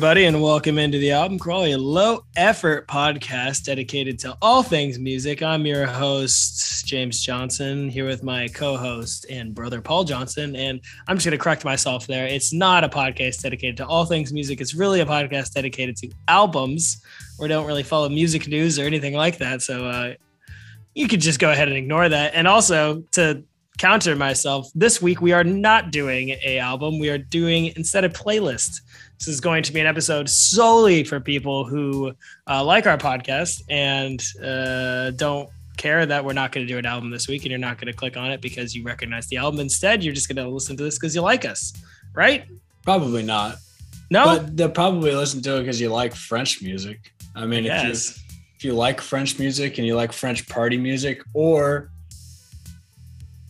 Everybody, and welcome into the Album Crawl, a low effort podcast dedicated to all things music. I'm your host, James Johnson, here with my co host and brother, Paul Johnson. And I'm just going to correct myself there. It's not a podcast dedicated to all things music, it's really a podcast dedicated to albums. We don't really follow music news or anything like that. So uh, you could just go ahead and ignore that. And also, to counter myself, this week we are not doing a album. We are doing instead a playlist. This is going to be an episode solely for people who uh, like our podcast and uh, don't care that we're not going to do an album this week and you're not going to click on it because you recognize the album. Instead, you're just going to listen to this because you like us, right? Probably not. No, But they'll probably listen to it because you like French music. I mean, if you if you like French music and you like French party music, or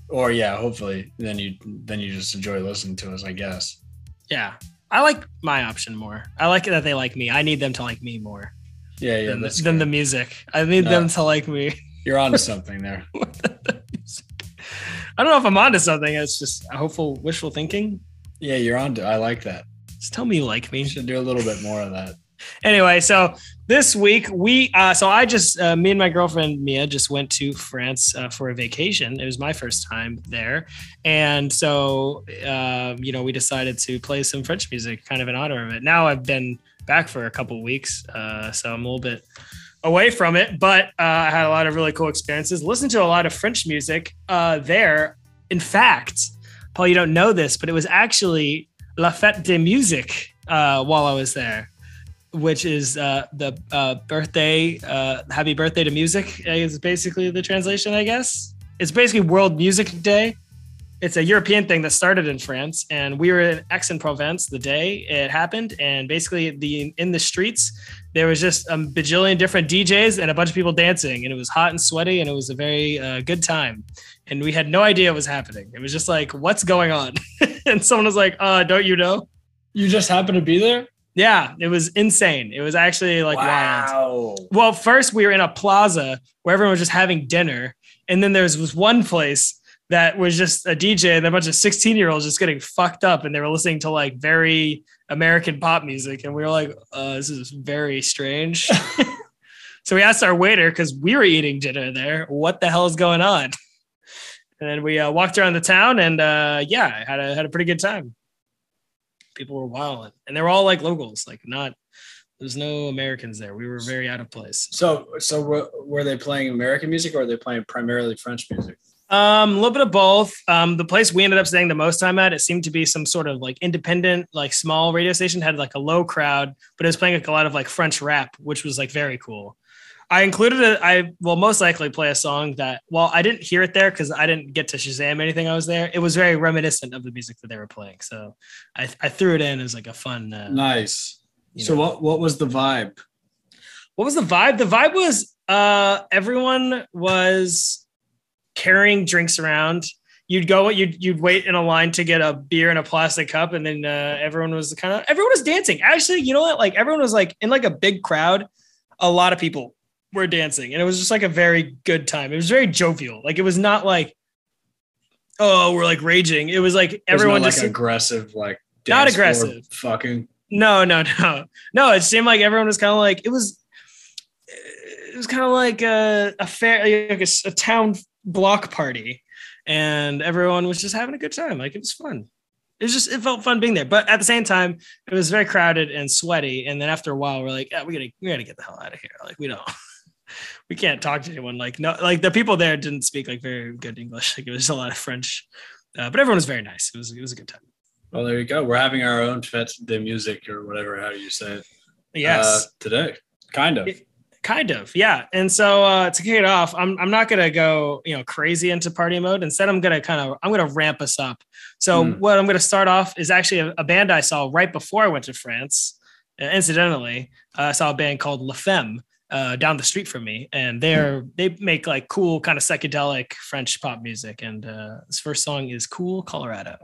or yeah, hopefully then you then you just enjoy listening to us, I guess. Yeah. I like my option more. I like that they like me. I need them to like me more Yeah, yeah. than, than the music. I need No. them to like me. You're onto something there. I don't know if I'm onto something. It's just hopeful, wishful thinking. Yeah, you're onto. I like that. Just tell me you like me. You should do a little bit more of that. Anyway, so this week we, uh, so I just, uh, me and my girlfriend Mia just went to France uh, for a vacation. It was my first time there, and so um, you know we decided to play some French music, kind of in honor of it. Now I've been back for a couple weeks, uh, so I'm a little bit away from it, but uh, I had a lot of really cool experiences. Listened to a lot of French music uh, there. In fact, Paul, you don't know this, but it was actually La Fête de Musique while I was there, which is uh, the uh, birthday, uh, happy birthday to music is basically the translation, I guess. It's basically World Music Day. It's a European thing that started in France, and we were in Aix-en-Provence the day it happened. And basically, the in the streets, there was just a bajillion different DJs and a bunch of people dancing, and it was hot and sweaty, and it was a very uh, good time. And we had no idea it was happening. It was just like, what's going on? and someone was like, uh, don't you know? You just happen to be there. Yeah, it was insane. It was actually like wild. wow. Well, first we were in a plaza where everyone was just having dinner, and then there was was one place that was just a DJ and a bunch of 16 year olds just getting fucked up, and they were listening to like very American pop music, and we were like, uh, "This is very strange." so we asked our waiter because we were eating dinner there, "What the hell is going on?" And then we uh, walked around the town, and uh, yeah, I had a had a pretty good time. People were wild, and they were all like locals, like not. There's no Americans there. We were very out of place. So, so were, were they playing American music or were they playing primarily French music? Um, a little bit of both. Um, the place we ended up staying the most time at, it seemed to be some sort of like independent, like small radio station, had like a low crowd, but it was playing like a lot of like French rap, which was like very cool. I included it. I will most likely play a song that, well, I didn't hear it there because I didn't get to Shazam anything. I was there. It was very reminiscent of the music that they were playing, so I, I threw it in as like a fun. Uh, Nice. So know. what what was the vibe? what was the vibe? The vibe was uh everyone was carrying drinks around. You'd go, you'd you'd wait in a line to get a beer in a plastic cup, and then uh, everyone was kind of everyone was dancing. Actually, you know what? Like everyone was like in like a big crowd. A lot of people were dancing, and it was just like a very good time. It was very jovial. Like it was not like, oh, we're like raging. It was like everyone like just aggressive, like Not aggressive. fucking. no, no, no, no. It seemed like everyone was kind of like it was. It was kind of like a, a fair, like a town block party, and everyone was just having a good time. Like it was fun. It was just it felt fun being there, but at the same time, it was very crowded and sweaty. And then after a while, we're like, yeah, we gotta we gotta get the hell out of here. Like we don't. We can't talk to anyone. Like no, like the people there didn't speak like very good English. Like it was a lot of French, uh, but everyone was very nice. It was it was a good time. Well, there you go. We're having our own fete de music or whatever, how do you say it. Yes. uh, today, kind of. It- Kind of, yeah. And so uh, to kick it off, I'm I'm not gonna go you know crazy into party mode. Instead, I'm gonna kind of I'm gonna ramp us up. So Hmm. what I'm gonna start off is actually a, a band I saw right before I went to France. Uh, incidentally, uh, I saw a band called La Femme uh, down the street from me, and they're they make like cool kind of psychedelic French pop music. And uh, this first song is "Cool Colorado."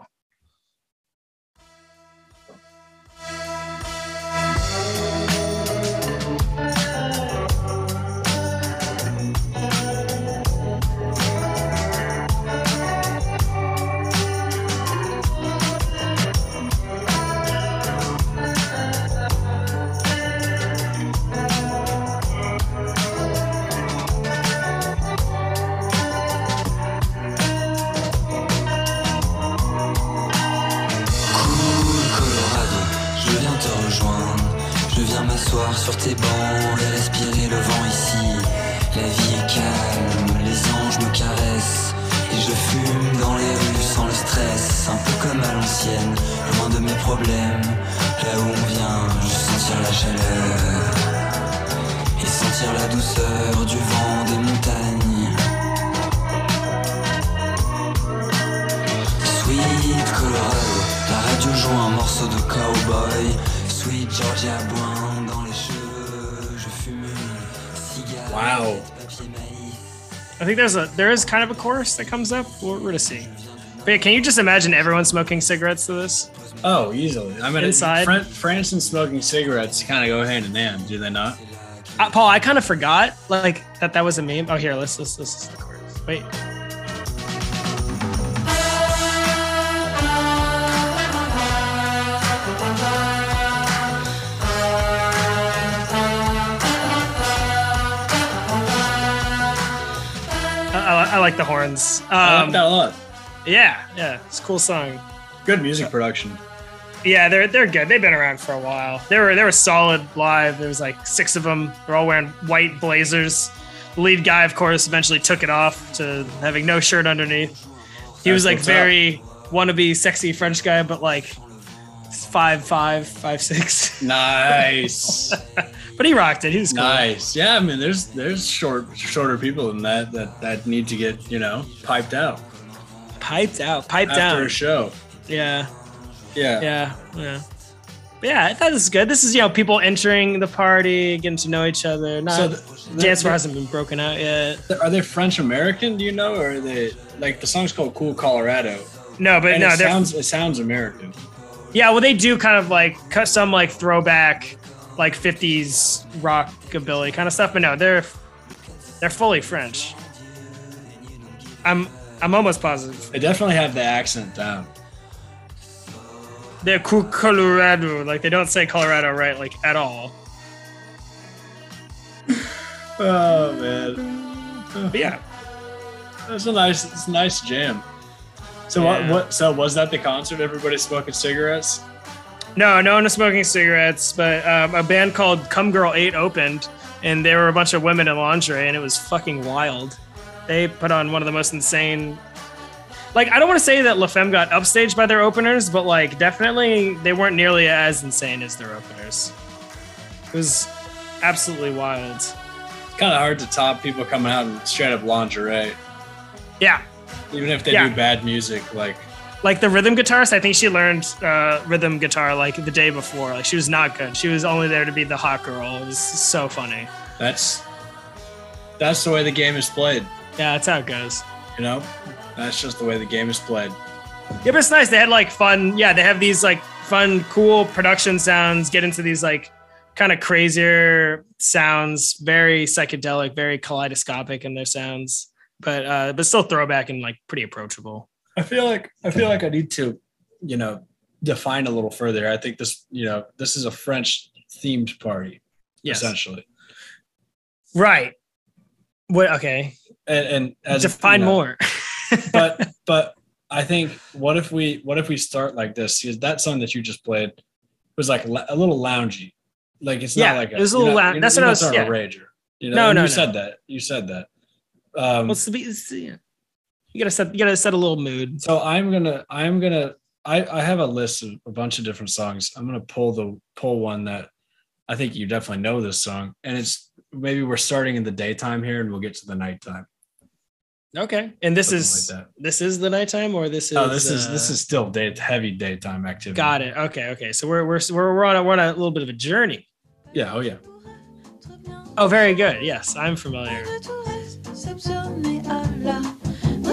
Sur tes bancs et respirer le vent ici. La vie est calme, les anges me caressent. Et je fume dans les rues sans le stress, un peu comme à l'ancienne, loin de mes problèmes. Là où on vient, je sentir la chaleur et sentir la douceur du vent des montagnes. Sweet Colorado, la radio joue un morceau de cowboy. Sweet Georgia Wow. I think there's a there is kind of a chorus that comes up. We're, we're to see. But yeah, can you just imagine everyone smoking cigarettes to this? Oh, easily. I mean, Inside. Fran- France and smoking cigarettes kind of go hand in hand, do they not? Uh, Paul, I kind of forgot like that that was a meme. Oh, here, let's let's listen to the chorus. Wait. I, I, li- I like the horns. I like Um, that a lot. yeah, yeah, it's a cool song. Good music production. Yeah, they're they're good. They've been around for a while. They were they were solid live. There was like six of them. They're all wearing white blazers. The lead guy, of course, eventually took it off to having no shirt underneath. He was like what's up. very wannabe sexy French guy, but like five five five six. Nice. But he rocked it. He was cool. nice. Yeah, I mean, there's there's short shorter people than that that that need to get you know piped out Piped out, piped after down. a show. Yeah, Yeah. yeah, yeah. But yeah, I thought this is good. This is you know people entering the party, getting to know each other. Not So the, the- dance floor hasn't been broken out yet. Are they French American? Do you know, or are they like the song's called "Cool Colorado"? No, but And no, it sounds it sounds American. Yeah, well, they do kind of like cut some like throwback, like '50s rockabilly kind of stuff, but no, they're they're fully French. I'm I'm almost positive They definitely have the accent down. they're Colorado. Like they don't say Colorado right, like at all. Oh man, But yeah, that's a nice it's a nice jam. So Yeah. what what so was that the concert? Everybody smoking cigarettes? No, no one was smoking cigarettes, but um, a band called Come Girl Eight opened, and there were a bunch of women in lingerie, and it was fucking wild. They put on one of the most insane. Like I don't want to say that La Femme got upstaged by their openers, but like definitely they weren't nearly as insane as their openers. It was absolutely wild. It's kind of hard to top people coming out in straight up lingerie, Yeah, even if they Yeah. do bad music. Like like the rhythm guitarist, I think she learned uh, rhythm guitar like the day before. Like she was not good. She was only there to be the hot girl. It was so funny. that's that's the way the game is played. Yeah, that's how it goes. You know, that's just the way the game is played. Yeah, but it's nice. They had like fun. Yeah, they have these like fun, cool production sounds. Get into these like kind of crazier sounds. Very psychedelic, very kaleidoscopic in their sounds, but uh, but still throwback and like pretty approachable. I feel like I feel like I need to, you know, define a little further. I think this, you know, this is a French themed party, Yes, essentially. right. What? Okay, And, and as define you know, more. but but I think what if we what if we start like this? Because that song that you just played was like a little loungy. Like it's Yeah, not like it was a little not- that's what I was- yeah. a rager. You know, No, and no, you no. said that. You said that. Um, What's the be? it's- yeah. You gotta set. You gotta set a little mood. so I'm gonna I'm gonna I I have a list of a bunch of different songs. I'm gonna pull the pull one that I think you definitely know this song, and it's maybe we're starting in the daytime here, and we'll get to the nighttime. Okay, and this Something is like this is the nighttime, or this is. Oh, this is this uh, is still day heavy daytime activity. Got it. Okay, okay. So we're we're we're, we're on a, we're on a little bit of a journey. Yeah. Oh yeah. Oh, very good. Yes, I'm familiar.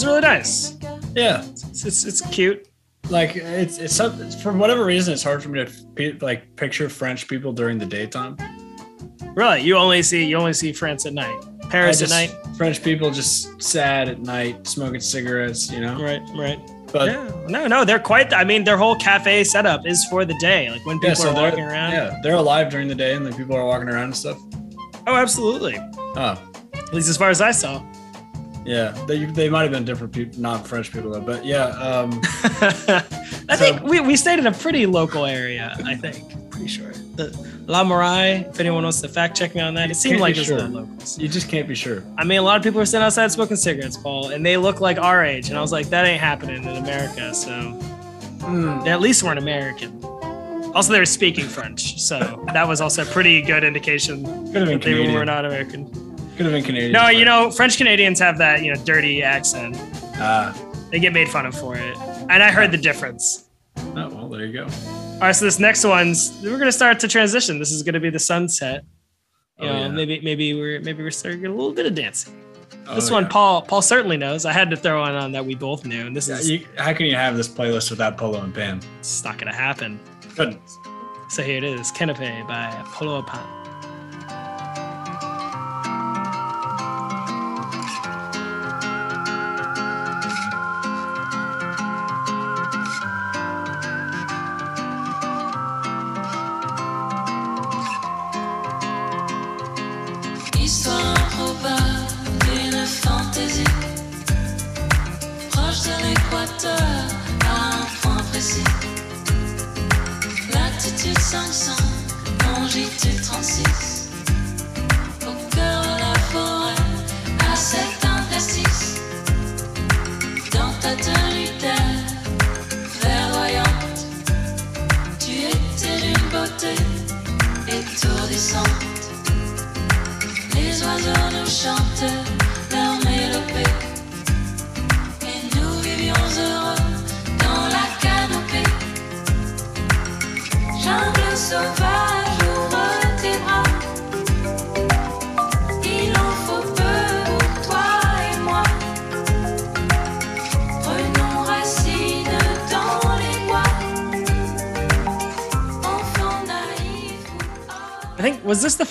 it's really nice. Yeah, It's, it's, it's cute. like it's it's for whatever reason it's hard for me to like picture French people during the daytime. Really, you only see you only see France at night, Paris I at night. French people just sad at night, smoking cigarettes, you know. Right, right. But yeah, no, no, they're quite. I mean, their whole cafe setup is for the day. Like when yeah, people so are walking around. yeah, they're alive during the day, and then people are walking around and stuff. Oh, absolutely. Oh, At least as far as I saw. Yeah, they they might have been different people, not French people though. But yeah, um, I think we, we stayed in a pretty local area. I think, pretty sure. The La Marais. If anyone wants to fact check me on that, it seemed like it was sure. locals. you just can't be sure. I mean, a lot of people were sitting outside smoking cigarettes, Paul, and they look like our age. And I was like, that ain't happening in America. So they at least weren't American. Also, they were speaking French, so that was also a pretty good indication Could have been that they Canadian. were not American. Could have been Canadian. No, you know, French Canadians have that you know dirty accent. Ah, They get made fun of for it, and I heard the difference. oh, well, there you go. All right, so this next one's we're gonna start to transition. This is gonna be the sunset. You Oh, know, yeah. maybe maybe we're maybe we're starting to get a little bit of dancing. This Oh, one, yeah. Paul Paul certainly knows. I had to throw one on that we both knew, and this Yeah, is you, how can you have this playlist without Polo and Pan? it's not gonna happen. Couldn't. So here it is, Canopée by Polo Pan.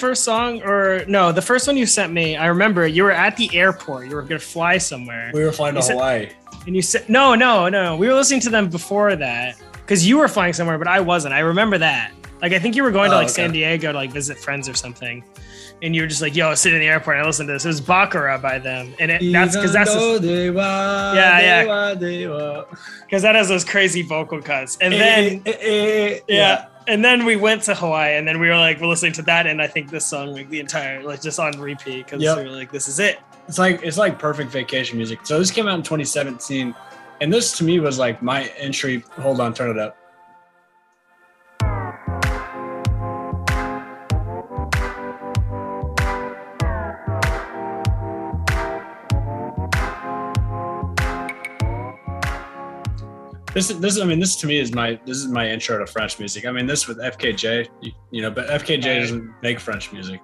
First song or no? The first one you sent me, I remember you were at the airport. You were gonna fly somewhere, We were flying to Hawaii. and you said no, no, no. We were listening to them before that because you were flying somewhere, but I wasn't. I remember that. Like I think you were going to Oh, like okay. San Diego to like visit friends or something, and you were just like, "Yo, sit in the airport." and I listened to this. It was Bakara by them, and it, that's because that's the- yeah, Yeah, yeah. because that has those crazy vocal cuts. And eh, then then yeah. And then we went to Hawaii, and then we were like, we're listening to that, and I think this song, like the entire, like just on repeat, because Yep. we were like, this is it. it's like it's like perfect vacation music. So this came out in 2017, and this to me was like my entry. Hold on, turn it up. This is this. I mean, this to me is my this is my intro to French music. I mean, this with FKJ, you, you know, but FKJ doesn't make French music.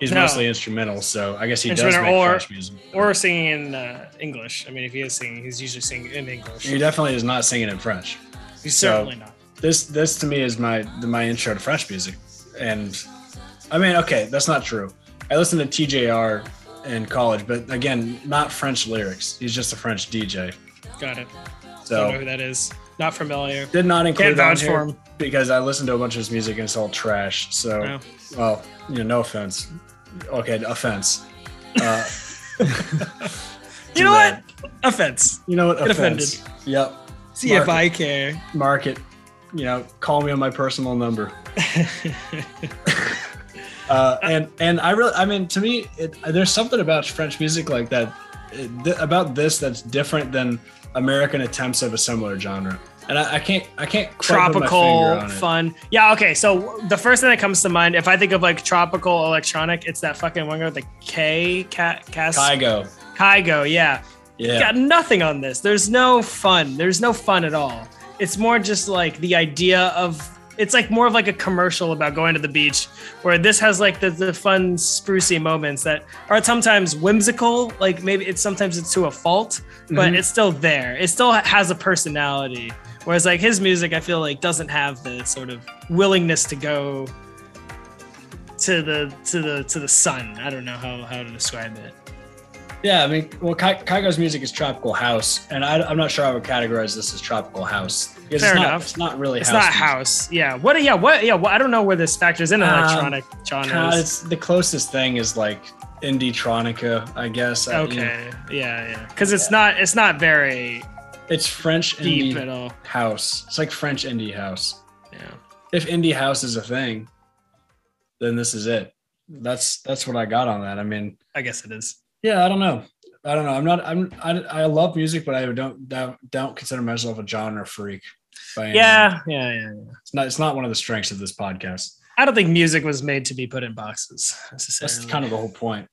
He's No. mostly instrumental, so I guess he does make or- French music. Or singing in uh, English. I mean, if he is singing, he's usually singing in English. He definitely is not singing in French. He's so- certainly not. This this to me is my my intro to French music, and I mean, okay, that's not true. I listened to TJR in college, but again, not French lyrics. He's just a French DJ. Got it. I don't know who that is. Not familiar. did not include Can't vouch for him. because I listened to a bunch of his music and it's all trash. So No. well, you know, no offense. Okay, offense. Uh, You know bad. what? Offense. you know what? Get Offense. Yep. See if I care. Mark it. You know, call me on my personal number. uh, and and I really, I mean, to me, it, there's something about French music like that, th- about this that's different than American attempts of a similar genre. And I, I can't, I can't quite put my tropical fun. Yeah, okay. So the first thing that comes to mind, if I think of like tropical electronic, it's that fucking one with the K cat cast Kygo, Kygo, yeah. yeah, Got nothing on this. There's no fun. There's no fun at all. It's more just like the idea of it's like more of like a commercial about going to the beach, where this has like the, the fun sprucey moments that are sometimes whimsical. Like maybe it's sometimes it's to a fault, but Mhm. it's still there. It still has a personality. Whereas like his music, I feel like doesn't have the sort of willingness to go to the to the to the sun. I don't know how how to describe it. Yeah, I mean, well, Kygo's music is tropical house, and I, I'm not sure I would categorize this as tropical house. Fair it's not, enough. It's not really It's house. not music. house. Yeah. What? Yeah. What? Yeah. Well, I don't know where this factors in Um, electronic Uh, it's the closest thing is like indietronica, I guess. I- you know, okay. Yeah. Yeah. Because it's not. It's not very it's French deep indie at all. house. It's like French indie house. Yeah. If indie house is a thing, then this is it. That's that's what I got on that. I mean, I guess it is. yeah, I don't know. I don't know. I'm not. I'm. I, I love music, but I don't don't, don't consider myself a genre freak. By any means. Yeah. Yeah. Yeah. yeah. it's not. It's not one of the strengths of this podcast. I don't think music was made to be put in boxes necessarily. That's kind of the whole point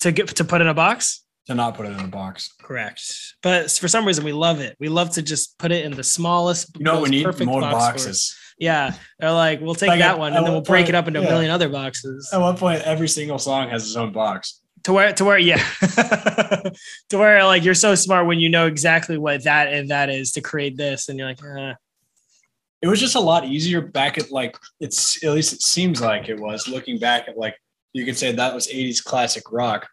to get to put in a box. to not put it in a box. Correct. But for some reason, we love it. We love to just put it in the smallest. You know, we need more box boxes. Yeah, they're like, we'll take Like, that at- one, and then we'll break it up into yeah. a million other boxes. At one point, every single song has its own box. To where, to where, yeah, to where like you're so smart when you know exactly what that and that is to create this, and you're like, uh, It was just a lot easier back at like it's at least it seems like it was looking back at like you could say that was 80s classic rock.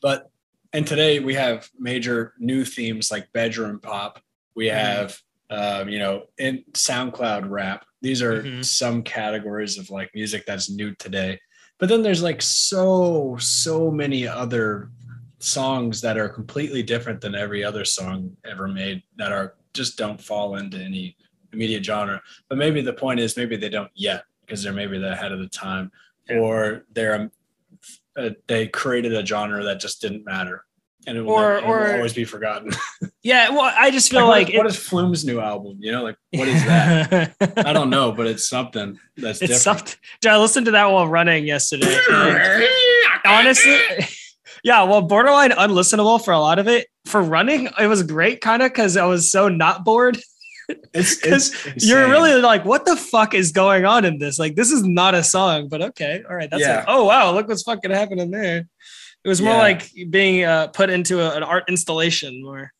But and today we have major new themes like bedroom pop. We Mhm. have um, you know, in SoundCloud rap. These are Mhm. some categories of like music that's new today. But then there's like so so many other songs that are completely different than every other song ever made that are just don't fall into any immediate genre. But maybe the point is maybe they don't yet because they're maybe the ahead of the time, Yeah. or they're uh, they created a genre that just didn't matter, and it will, Or- never- it will always be forgotten. yeah. Well, I just feel Like, like, what, what is Flume's new album? You know, like what is that? I don't know, but it's something that's It's different. something. Dude, I listened to that while running yesterday. honestly, yeah. Well, borderline unlistenable for a lot of it. For running, it was great, kind of, because I was so not bored. It's, it's You're really like, what the fuck is going on in this? Like, this is not a song, but okay, all right. That's Yeah. like, oh wow, look what's fucking happening there. It was more Yeah. like being uh, put into a- an art installation more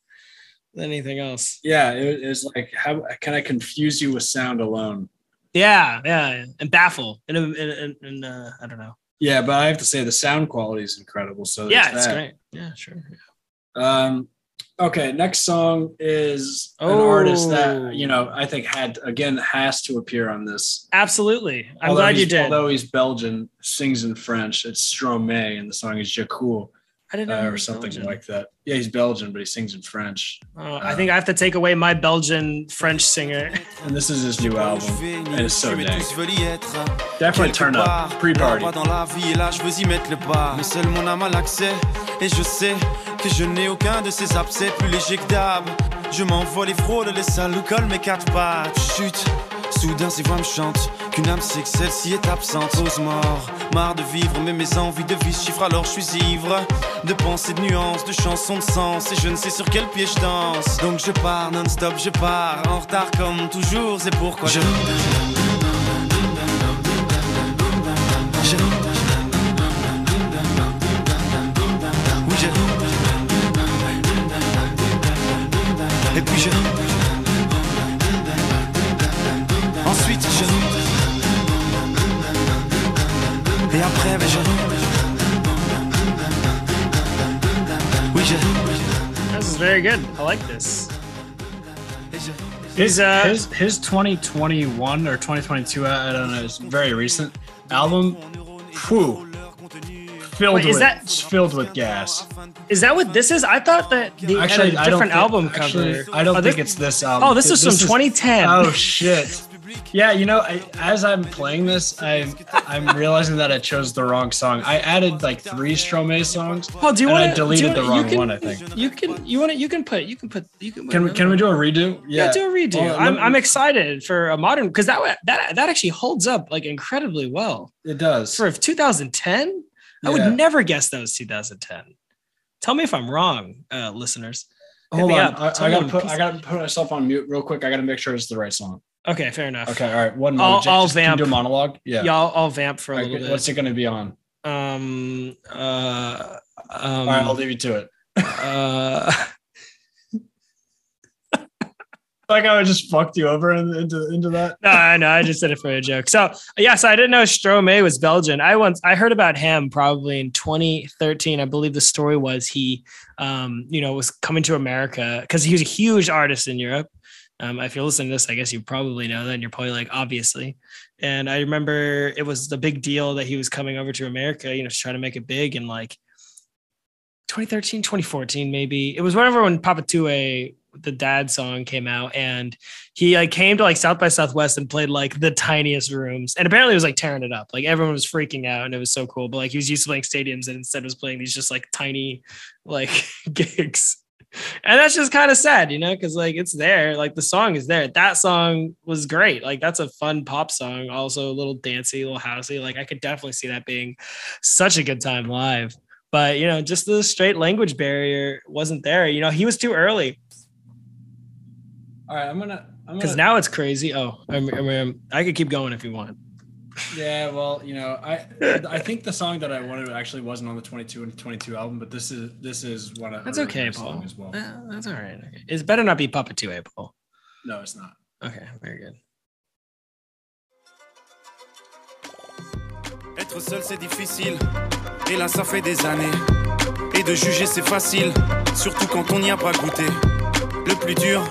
than anything else. yeah. It, was like how can I confuse you with sound alone? Yeah, yeah, and baffle, and and, and, and uh, I don't know. Yeah, but I have to say the sound quality is incredible. So Yeah, it's that. great. Yeah, sure. Um, okay, next song is an artist Oh. that you know oh. I think had again has to appear on this. Absolutely. I'm Although glad you did. Although he's Belgian, sings in French. It's Stromae, and the song is Je cours I didn't know uh, or something Belgian. like that. Yeah, he's Belgian, but he sings in French. Uh, I think I have to take away my Belgian French singer. And this is his new album, and it's so mais dang. tous veulent y être. Definitely Quelque turn up, part, pre-party. Soudain ces voix me chantent qu'une âme c'est que celle-ci est absente aux morts. Marre de vivre, mais mes envies de vie chiffrent alors je suis ivre. De pensées, de nuances, de chansons de sens, et je ne sais sur quel pied je danse. Donc je pars non-stop, je pars en retard comme toujours, c'est pourquoi je. je... very good. I like this. He's uh, his his 2021 or 2022, I don't know, it's very recent album. Whew, filled Wait, is with that- filled with gas. is that what this is? I thought that the Actually, had a I don't different think- album actually, cover. I don't Oh, think this- it's this album. Oh, this is from 2010. Oh shit. Yeah, you know, I, as I'm playing this, I'm I'm realizing that I chose the wrong song. I added like three Stromae songs. Paul, do you I want to deleted the wrong one, I think. You can. You want to. You can put. You can put. You can. Put Can we can we do a redo? Yeah, do a redo. Well, I'm, I'm excited for a modern because that that that actually holds up like incredibly well It does. for 2010. I would never guess that was 2010. Tell me if I'm wrong, uh, listeners. Hit Hold on. I, I gotta put I gotta put myself on mute real quick. I gotta make sure it's the right song. Okay, fair enough. Okay, all right. One more. I'll- Jake, I'll just vamp. do a monologue. Yeah. Yeah, I'll, I'll vamp for a All little right, bit. what's it going to be on? um, uh, um, all right, I'll leave you to it. uh, Like I just fucked you over into into that. no, I know. I just did it for a joke. So yeah, so I didn't know Stromae was Belgian. I once I heard about him probably in 2013. I believe the story was he, um, you know, was coming to America because he was a huge artist in Europe. Um, if you're listening to this, I guess you probably know that, and you're probably like, obviously. And I remember it was the big deal that he was coming over to America, you know, to try to make it big. And like 2013, 2014, maybe it was whenever when Papaoutai, the dad song came out, and he like came to like South by Southwest and played like the tiniest rooms, and apparently it was like tearing it up. Like everyone was freaking out, and it was so cool. But like he was used to playing stadiums, and instead was playing these just like tiny like gigs. And that's just kind of sad, you know, because like it's there, like the song is there. That song was great. Like that's a fun pop song, also a little dancey, a little housey. Like I could definitely see that being such a good time live. But you know, just the straight language barrier wasn't there. You know, he was too early All right, I'm gonna. I'm because now it's crazy. Oh, I mean, I could keep going if you want. Yeah, well, you know, I I think the song that I wanted actually wasn't on the 22 and 22 album, but this is this is one of That's okay, nice Paul. song as well. Eh, that's all right. Okay. It's better not be Papaoutai, Paul. No, it's not. Okay, very good. Être seul c'est difficile, et là ça fait des années. Et de juger c'est facile, surtout quand on n'y a pas goûté. Le plus dur,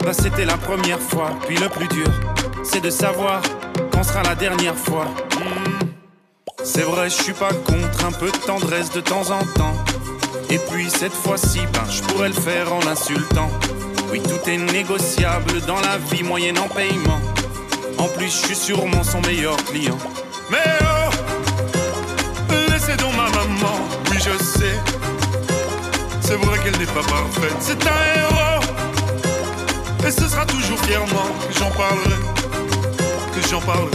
bah c'était la première fois. Puis le plus dur, c'est de savoir quand sera la dernière fois. Hmm. C'est vrai, je suis pas contre un peu de tendresse de temps en temps. Et puis cette fois-ci, ben je pourrais le faire en l'insultant. Oui, tout est négociable dans la vie moyennant paiement. En plus, je suis sûrement son meilleur client. Mais oh, laissez donc ma maman, oui je sais. C'est vrai qu'elle n'est pas parfaite, c'est un héros. Et ce sera toujours fièrement que j'en parlerai, j'en parlerai.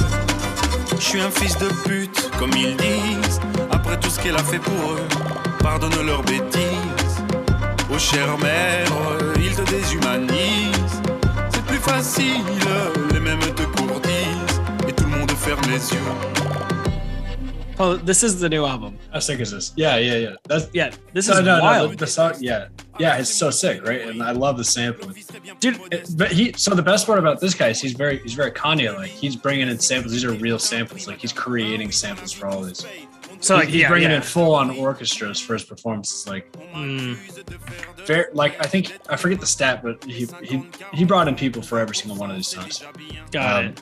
Je suis un fils de pute, comme ils disent. Après tout ce qu'elle a fait pour eux, pardonne leurs bêtises. Oh chère mère, ils te déshumanisent. C'est plus facile, les mêmes te courtisent. Et tout le monde ferme les yeux. Oh, this is the new album. How sick is this? Yeah, yeah, yeah. That's Yeah, this no, is no, no. wild, The, the song, yeah, yeah. It's so sick, right? And I love the sampling. dude. It- but he, so the best part about this guy is he's very, he's very Kanye like. He's bringing in samples. These are real samples. Like he's creating samples for all these. So like, he's yeah, bringing yeah. in full on orchestras for his performances. Like, Mm, very, like I think I forget the stat, but he he he brought in people for every single one of these songs, got Um, it.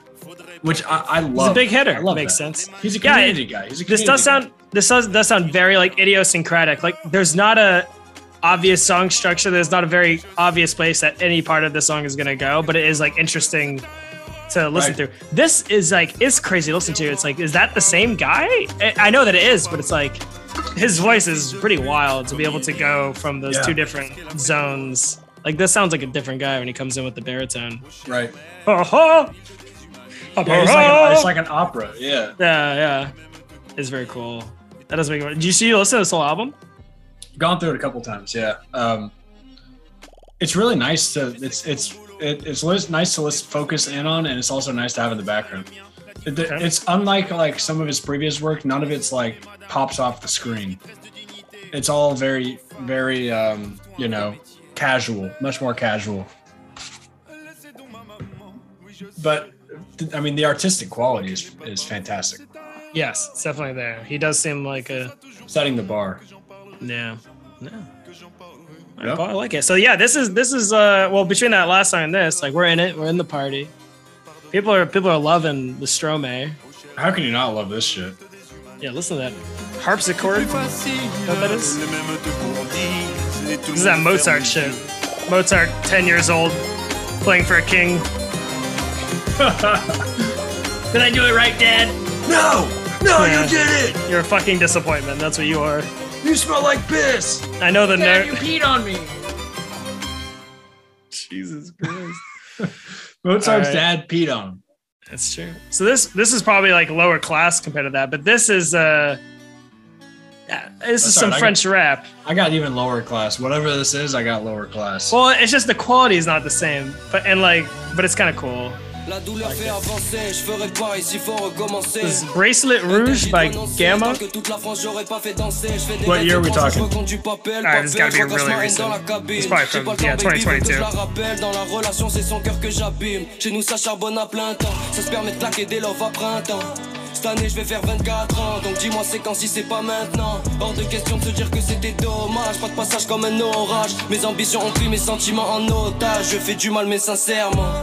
Which I, I love. He's a big hitter. I love Makes that. sense. He's a Yeah, community guy. He's a This community does guy. sound. This does does sound very like idiosyncratic. Like there's not a obvious song structure. There's not a very obvious place that any part of the song is gonna go, but it is like interesting to listen Right. through. This is like it's crazy to listen to. It's like, is that the same guy? I I know that it is, but it's like his voice is pretty wild to be able to go from those Yeah. two different zones. Like this sounds like a different guy when he comes in with the baritone. right. Ha, ha. Ha, Yeah, it's like, an, it's like an opera. Yeah. Yeah, yeah. It's very cool. That does make it. Did you see you listen to this whole album? gone through it a couple times yeah um it's really nice to it's it's it, it's lis- nice to listen, focus in on and it's also nice to have in the background It- Okay. it's unlike like some of his previous work none of it's like pops off the screen it's all very very um you know casual much more casual but th- i mean the artistic quality is is fantastic Yes, it's definitely there. He does seem like a setting the bar yeah. No. I, I like it. So yeah, this is this is uh well between that last song and this, like we're in it, we're in the party. People are people are loving the Stromae. how can you not love this shit Yeah, listen to that harpsichord. Plus facile, What that is? les mêmes te courtisent. Et tout le This is that Mozart shit. Mozart, ten years old, playing for a king. Did I do it right, Dad? no no Yeah. did it You're a fucking disappointment. That's what you are. you smell like piss I know the nerd. You peed on me Jesus Christ. Mozart's All right. dad peed on him. That's true. So this this is probably like lower class compared to that, but this is uh yeah, this is That's some right, I French rap. I got even lower class. Whatever this is, I got lower class. Well, it's just the quality is not the same, but and like, but it's kind of cool. La douleur fait avancer, je ferai pareil s'il faut recommencer. This is Bracelet Rouge by Gamma? Que toute la France, j'aurais pas fait danser. Je fais des What year are we talking? Alright, this has gotta be really je recent. It's probably from- yeah, temps, baby, veut que 2022. Je la rappelle, dans la relation, c'est son cœur que j'abîme. Chez nous, ça charbonne à plein temps. Ça se permet de claquer des love à printemps. Cette année, je vais faire 24 ans. Donc dis-moi, c'est quand si c'est pas maintenant? Hors de question de se dire que c'était dommage. Pas de passage comme un orage. Mes ambitions ont pris mes sentiments en otage. Je fais du mal, mais sincèrement.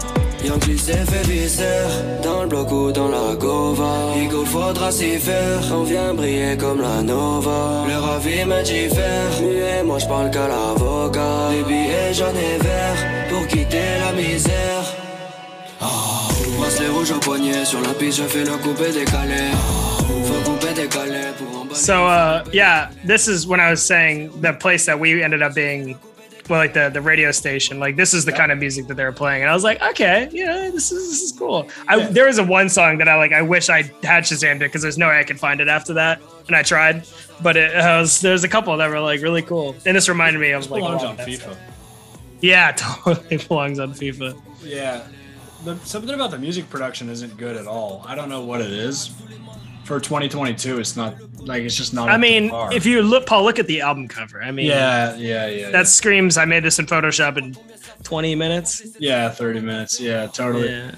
Yankee s'est fait viscère Dans le bloc ou dans la gova. Ego faudra s'y faire On vient briller comme la Nova. Le ravi me diffère Muet, moi je parle qu'à l'avocat. Les billets j'en ai verts Pour quitter la misère. Ah, Bracelet rouge au poignet Sur la piste je fais le coupé décalé. Faut couper décalé pour So uh yeah, this is when I was saying the place that we ended up being well like the the radio station. Like this is the kind of music that they were playing. And I was like, okay, yeah, this is this is cool. I there is a one song that I like I wish I had Shazammed it because there's no way I could find it after that. And I tried. But it uh, was there's a couple that were like really cool. And this reminded me of like belongs on FIFA. stuff. Yeah, totally belongs on FIFA. Yeah, the, something about the music production isn't good at all. I don't know what it is. For 2022, it's not like it's just not. I mean, if you look Paul, look at the album cover. I mean yeah, yeah, yeah, that screams I made this in Photoshop in 20 minutes. yeah, yeah, 30 minutes. Yeah, totally. Yeah.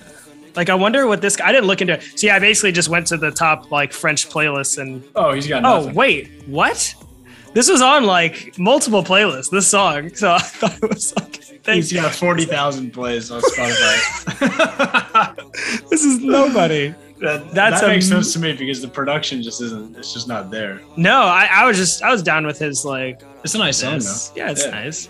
Like I wonder what this. I didn't look into. it. Yeah, I basically just went to the top like French playlists and. Oh, he's got Oh wait, what? This was on like multiple playlists. This song, so I thought it was like. He's Thank got 40,000 plays on Spotify. This is nobody. That, That's that makes sense to me because the production just isn't. It's just not there. No, I, I was just I was down with his like. It's a nice song though. Yeah, it's Yeah. nice.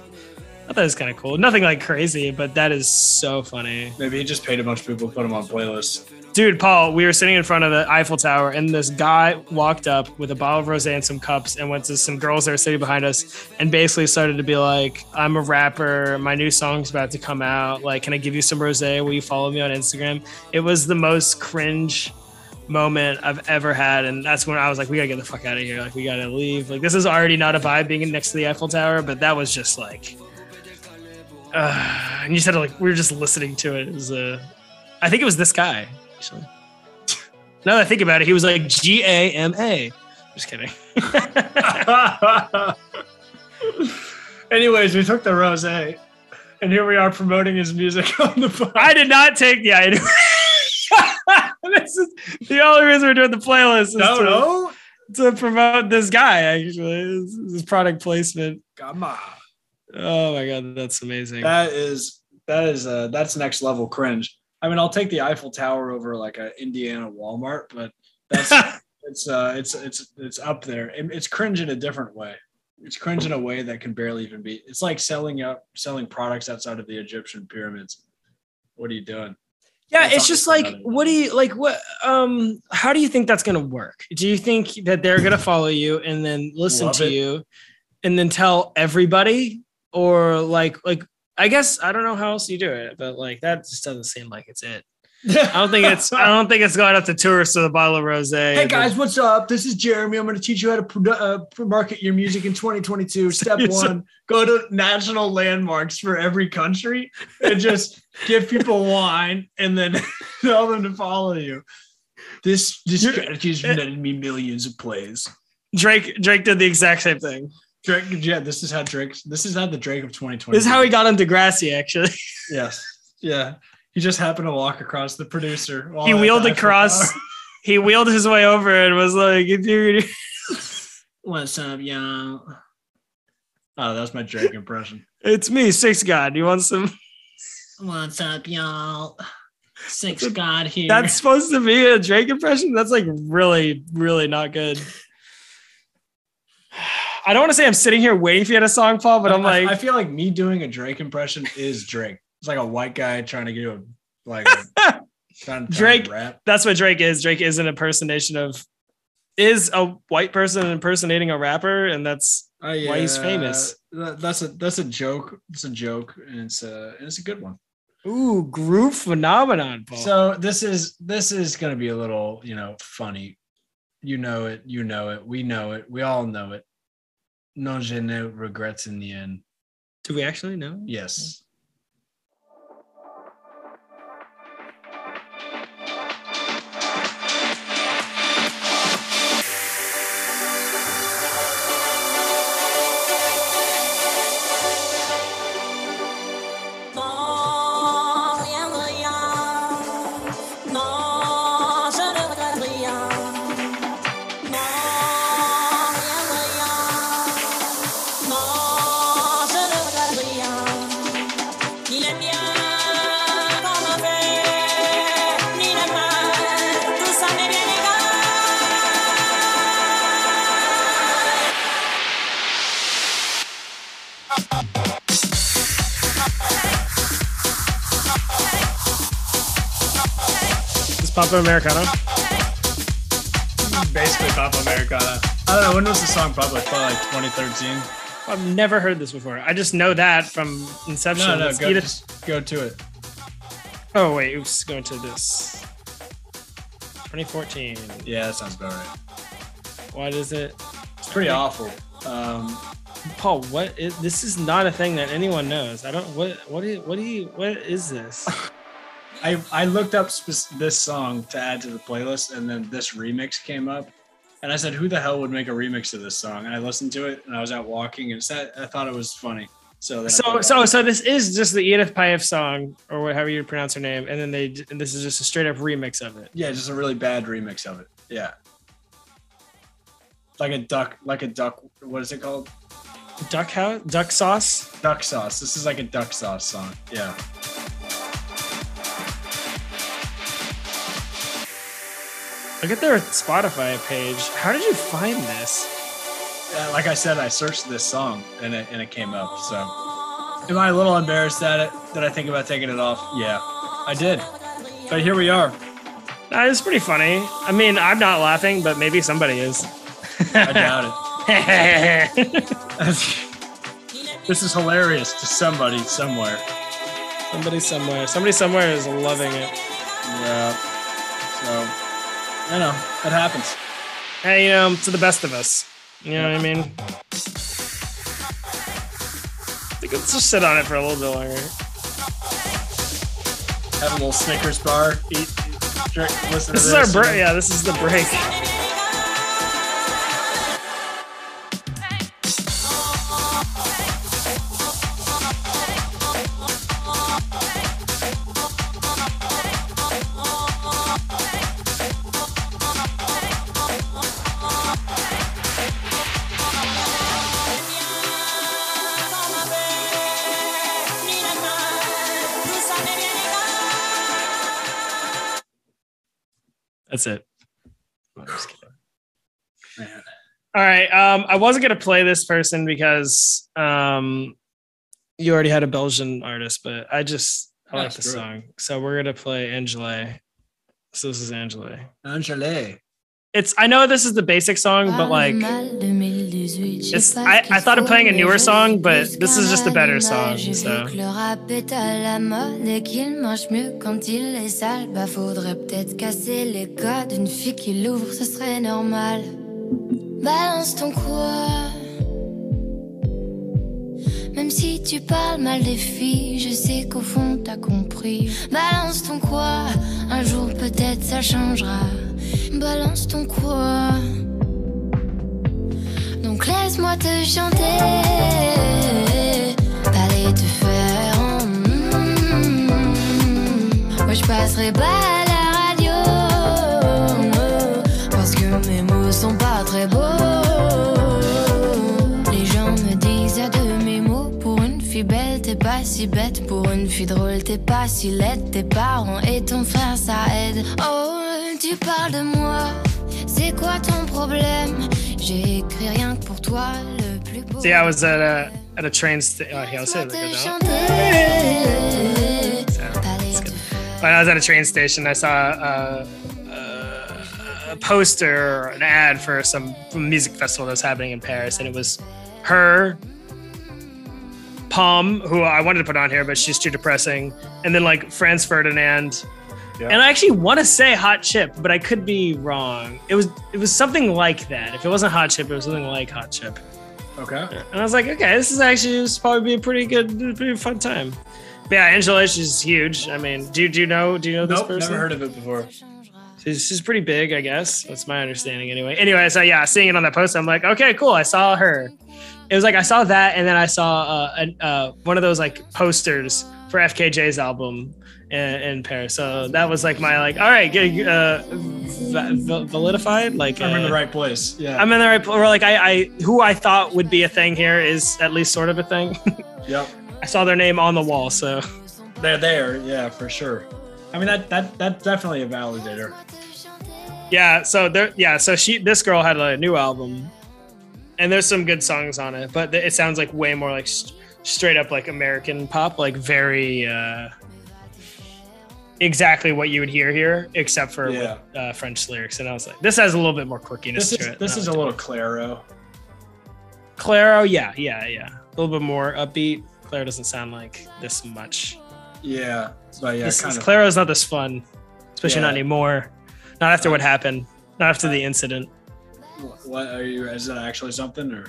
I thought it was kind of cool. Nothing like crazy, but that is so funny. Maybe he just paid a bunch of people to put him on playlists. Dude, Paul, we were sitting in front of the Eiffel Tower, and this guy walked up with a bottle of rosé and some cups, and went to some girls that were sitting behind us, and basically started to be like, "I'm a rapper. My new song's about to come out. Like, can I give you some rosé? Will you follow me on Instagram?" It was the most cringe moment I've ever had, and that's when I was like, "We gotta get the fuck out of here. Like, we gotta leave. Like, this is already not a vibe being next to the Eiffel Tower, but that was just like." Uh, and you said like we were just listening to it. It was uh, I think it was this guy actually. Now that I think about it, he was like G A M A. Just kidding. Anyways, we took the rose, and here we are promoting his music on the pod. I did not take the item. this is the only reason we're doing the playlist is No, to, no. to promote this guy. Actually, this is product placement. Come on. Oh my god, that's amazing. That is that is uh that's next level cringe. I mean, I'll take the Eiffel Tower over like a Indiana Walmart, but that's it's uh it's it's it's up there. It- It's cringe in a different way. It's cringe in a way that can barely even be. It's like selling up selling products outside of the Egyptian pyramids. What are you doing? yeah, that's it's just like, what do you like? What um, how do you think that's gonna work? Do you think that they're gonna follow you and then listen Love to it. you, and then tell everybody, or like like I guess I don't know how else you do it, but like that just doesn't seem like it's it. I don't think it's I don't think it's going up to tourists with a bottle of rosé. Hey guys, what's up? This is Jeremy. I'm going to teach you how to produ- uh, market your music in 2022. Step one: go to national landmarks for every country and just give people wine, and then tell them to follow you. This this strategy has netted me millions of plays. Drake Drake did the exact same thing. Drake, yeah, this is how Drake. This is how the Drake of 2020. This is how he got on Degrassi. Actually, Yes, yeah. He just happened to walk across the producer. while he wheeled across. He wheeled his way over and was like, "Dude, What's up, y'all? Oh, that was my Drake impression. it's me, Six God. You want some?" What's up, y'all? Six God here. That's supposed to be a Drake impression. That's like really, really not good. I don't want to say I'm sitting here waiting for you to song, Paul, but I'm I- like, I feel like me doing a Drake impression is Drake. It's like a white guy trying to get a like a, trying, Drake- rap. that's what Drake is. Drake is an impersonation of is a white person impersonating a rapper, and that's Oh, Why he's famous. That- that's a that's a joke. It's a joke, and it's a and it's a good one. ooh groove phenomenon, Paul. So this is this is gonna be a little you know funny. You know it. You know it. We know it. We all know it. No, je ne regrets in the end. do we actually know? Yes. Papa Americano. Basically, Papa Americana. I don't know. When was the song published? Probably like 2013. I've never heard this before. I just know that from Inception. No, no, go, just go to it. Oh wait, oops, going to this. 2014. Yeah, that sounds about right. What is it? It's pretty awful. Um, Paul, what is this is not a thing that anyone knows. I don't what what is what do you what is this? I I looked up spec- this song to add to the playlist, and then this remix came up, and I said, "Who the hell would make a remix of this song?" And I listened to it, and I was out walking, and said, I thought it was funny. So So so so this is just the Edith Piaf song or whatever you pronounce her name and then they and this is just a straight up remix of it. yeah, just a really bad remix of it. Yeah, like a duck, like a duck. What is it called? Duck house? Duck sauce? Duck sauce. This is like a duck sauce song. Yeah. Look at their Spotify page. How did you find this? Uh, like I said, I searched this song and it, and it came up. So, am I a little embarrassed at it? Did I think about taking it off? Yeah, I did. But here we are. Nah, it's pretty funny. I mean, I'm not laughing, but maybe somebody is. I doubt it. this is hilarious to somebody somewhere. somebody somewhere. Somebody somewhere is loving it. Yeah. So, I know it happens. Hey, you know, to the best of us. You know what I mean? Let's just sit on it for a little bit longer. Have a little Snickers bar. Eat. Drink. Listen This to is our this. break. Yeah, this is the break. That's it. I'm just kidding. Man. All right. Um, I wasn't gonna play this person because um, you already had a Belgian artist, but I just I Yeah, like the song, so we're gonna play Angèle. So this is Angèle. Angèle. It's I know this is the basic song, but like it's I, I thought of playing a newer song, but this is just a better song. So qu'il mieux quand il est sale. Bah faudrait peut-être casser les codes. Une fille qui l'ouvre, ce serait normal. Balance ton quoi. Même si tu parles mal des filles, je sais qu'au fond t'as compris. Balance ton quoi. Un jour peut-être ça changera. Balance ton quoi. Donc laisse-moi te chanter, parler te faire. en mm. Moi je passerai pas à la radio parce que mes mots sont pas très beaux. Les gens me disent de mes mots pour une fille belle t'es pas si bête, pour une fille drôle t'es pas si laide. Tes parents et ton frère ça aide. Oh tu parles de moi, c'est quoi ton problème? J'ai écrit rien que pour toi le plus beau. see, I was at a at a train station. Oh, yeah, I'll say it Laisse-moi like te that. chanter, So, parler it's te good. faire. When I was at a train station, I saw a, a, a poster, or an ad for some music festival that's happening in Paris, and it was her, Pomme, who I wanted to put on here, but she's too depressing, and then like Franz Ferdinand. Yeah. And I actually want to say Hot Chip, but I could be wrong. It was it was something like that. If it wasn't Hot Chip, it was something like Hot Chip. Okay. And I was like, okay, this is actually this is probably be a pretty good, pretty fun time. But yeah, Angela, she's huge. I mean, do do you know do you know this person? Nope, person? never heard of it before. She's, she's pretty big, I guess. That's my understanding anyway. Anyway, so yeah, seeing it on that post, I'm like, okay, cool. I saw her. It was like I saw that, and then I saw uh, an, uh, one of those like posters for FKJ's album in, in Paris. So that was like my like, all right, get uh, va- va- validified. Like I'm in uh, the right place. Yeah. I'm in the right. Place. Or like I, I, who I thought would be a thing here is at least sort of a thing. yep. I saw their name on the wall, so They're there. Yeah, for sure. I mean that that that's definitely a validator. yeah. So there, yeah. So she, this girl had a new album, and there's some good songs on it, but it sounds like way more like st- straight up like American pop, like very, uh exactly what you would hear here, except for Yeah. with, uh, French lyrics. And I was like, this has a little bit more quirkiness This to is it. this is a little Clairo. Clairo. Yeah, yeah, yeah. A little bit more upbeat. Clairo doesn't sound like this much. Yeah, but yeah, this kind is, of. Clairo's not this fun, especially not anymore. Not after what happened. Not after the incident. What are you? Is that actually something, or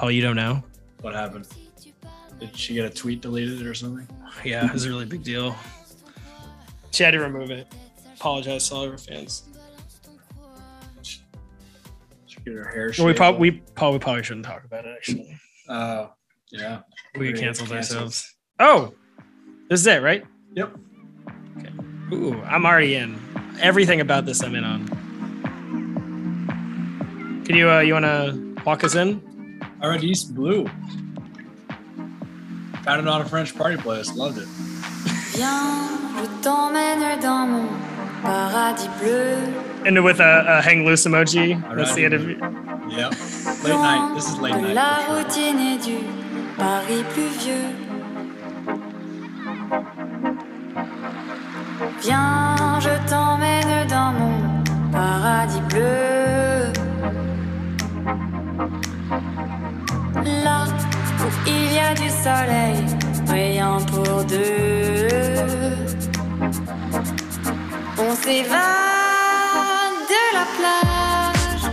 Oh, you don't know? what happened? Did she get a tweet deleted or something? Yeah, it was a really big deal. She had to remove it. Apologize to all of her fans. She get her hair. we shaved probably we probably probably shouldn't talk about it. Actually, Oh, yeah. we We're canceled canceled. ourselves. Oh, this is it, right? Yep. Ooh, I'm already in. Everything about this, I'm in on. Can you uh, you want to walk us in? Paradis Blue. Found it on a French party place. Loved it. And with a, a hang loose emoji. That's the Alrighty. end of it. Yep. Late night. This is late night. la for sure. routine et du Paris pluvieux. Viens, je t'emmène dans mon paradis bleu. Là où il y a du soleil, brillant pour deux. On s'évade de la plage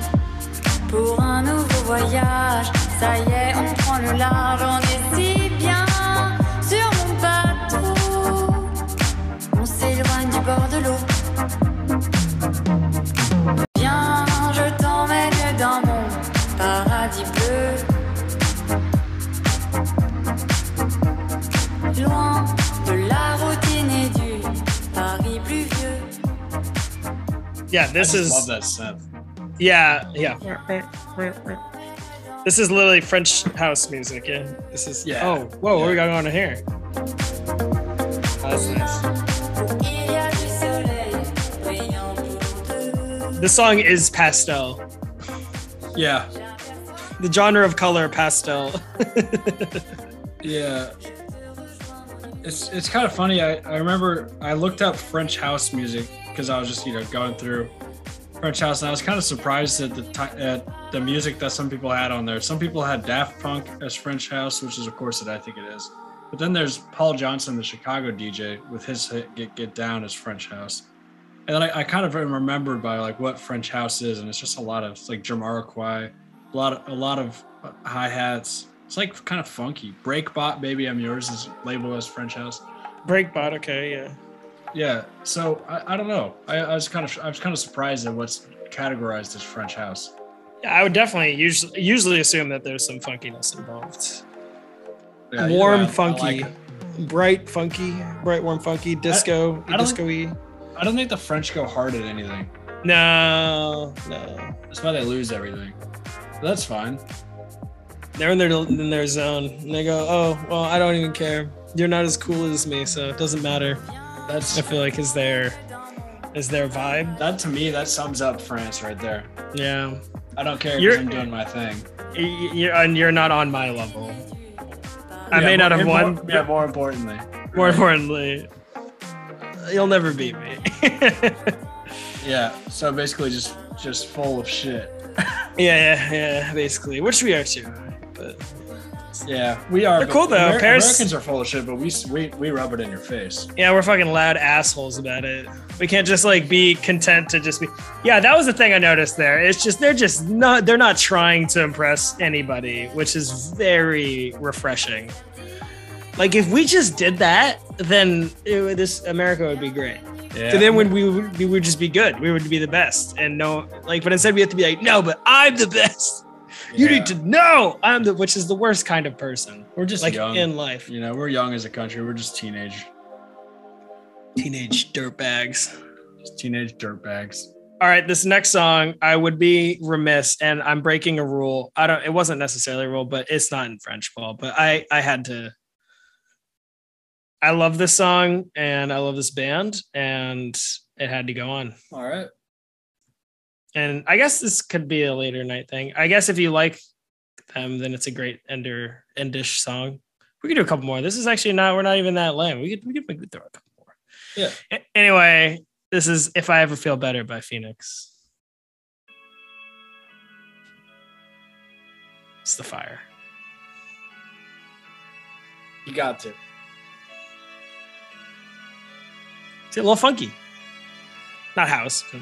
pour un nouveau voyage. Ça y est, on prend le large, on est si bien sur mon bateau. On s'éloigne du bord de l'eau. Yeah, I this just is love that synth. yeah yeah. This is literally French house music. Yeah, this is. Yeah. Oh, whoa! What we got going on here? That's nice. Il y a du soleil brillant pour deux. This song is pastel. Yeah. The genre of color pastel. Yeah. It's it's kind of funny. I, I remember I looked up French house music because I was just you know going through French house and I was kind of surprised at the at the music that some people had on there. Some people had Daft Punk as French house, which is of course that I think it is. But then there's Paul Johnson, the Chicago DJ, with his hit Get Get Down as French house. And then I, I kind of remembered by like what French house is, and it's just a lot of like Jamiroquai, a lot of a lot of hi hats. It's like kind of funky. Breakbot, Baby I'm Yours is labeled as French house. Breakbot. Okay, yeah. Yeah, so I, I don't know. I, I was kind of I was kind of surprised at what's categorized as French house. Yeah, I would definitely usually usually assume that there's some funkiness involved. Yeah, warm, I- I funky, like bright, funky, bright, warm, funky, disco, I don't- disco-y. I don't think the French go hard at anything. No, no, That's why they lose everything. But that's fine. they're in their in their zone, and they go, "Oh, well, I don't even care. You're not as cool as me, so it doesn't matter." That's I feel like is their is their vibe. that to me. That sums up France right there. Yeah, I don't care You're- I'm doing my thing. You're, and you're not on my level. I Yeah, may not have more- won. Yeah, more importantly. More importantly, you'll never beat me. Yeah. So basically, just just full of shit. yeah, yeah, yeah. Basically, which we are too. But Yeah, we are. They're cool, though. Amer- Paris- Americans are full of shit, but we we we rub it in your face. yeah, we're fucking loud assholes about it. We can't just like be content to just be. Yeah, that was the thing I noticed there. It's just they're just not. They're not trying to impress anybody, which is very refreshing. Like if we just did that, then it, would- this America would be great. Yeah. So then when we would, we would just be good. We would be the best, and no, like, but instead we have to be like, no, but I'm the best. You Yeah. need to know I'm the, which is the worst kind of person, We're just like young. in life. you know, we're young as a country. We're just teenage, Teenage dirtbags. just teenage dirtbags. All right, this next song, I would be remiss, and I'm breaking a rule. I don't. It wasn't necessarily a rule, but it's not in French, Paul. But I, I had to. I love this song, and I love this band, and it had to go on. All right. And I guess this could be a later night thing. I guess if you like them, then it's a great ender endish song. We could do a couple more. This is actually not. We're not even that lame. We could we could throw a couple more. Yeah. A- Anyway, this is "If I Ever Feel Better" by Phoenix. It's the fire. You got to. It's a little funky. Not house, but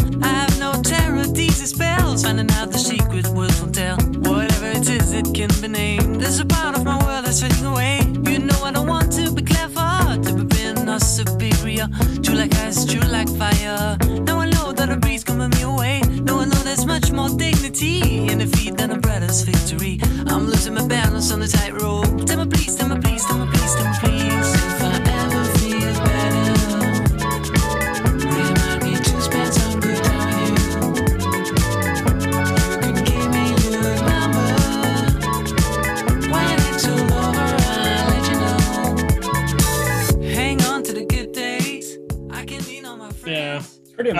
There's a part of my world that's fading away. You know I don't want to be clever, to be being or superior. True like ice, true like fire. Now I know that a breeze coming me away. Now I know there's much more dignity in defeat than a brother's victory. I'm losing my balance on the tightrope.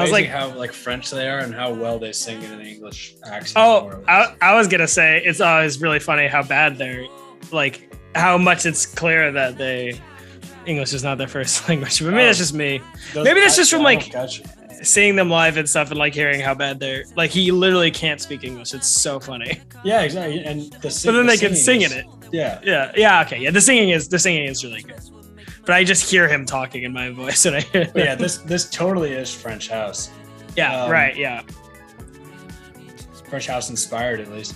I was like- how like French they are and how well they sing in an English accent. Oh. I, I was gonna say it's always really funny how bad they're like how much it's clear that they English is not their first language. But maybe Oh. that's just me. Those- maybe that's just from, I like. Seeing them live and stuff and like hearing how bad they're like he literally can't speak English. It's so funny. Yeah, exactly. And the sing- But then the they can sing in it. Yeah. Yeah. Yeah, okay. Yeah, the singing is the singing is really good. But I just hear him talking in my voice and I hear yeah, this this totally is French house. Yeah, um, right, yeah. French house inspired at least.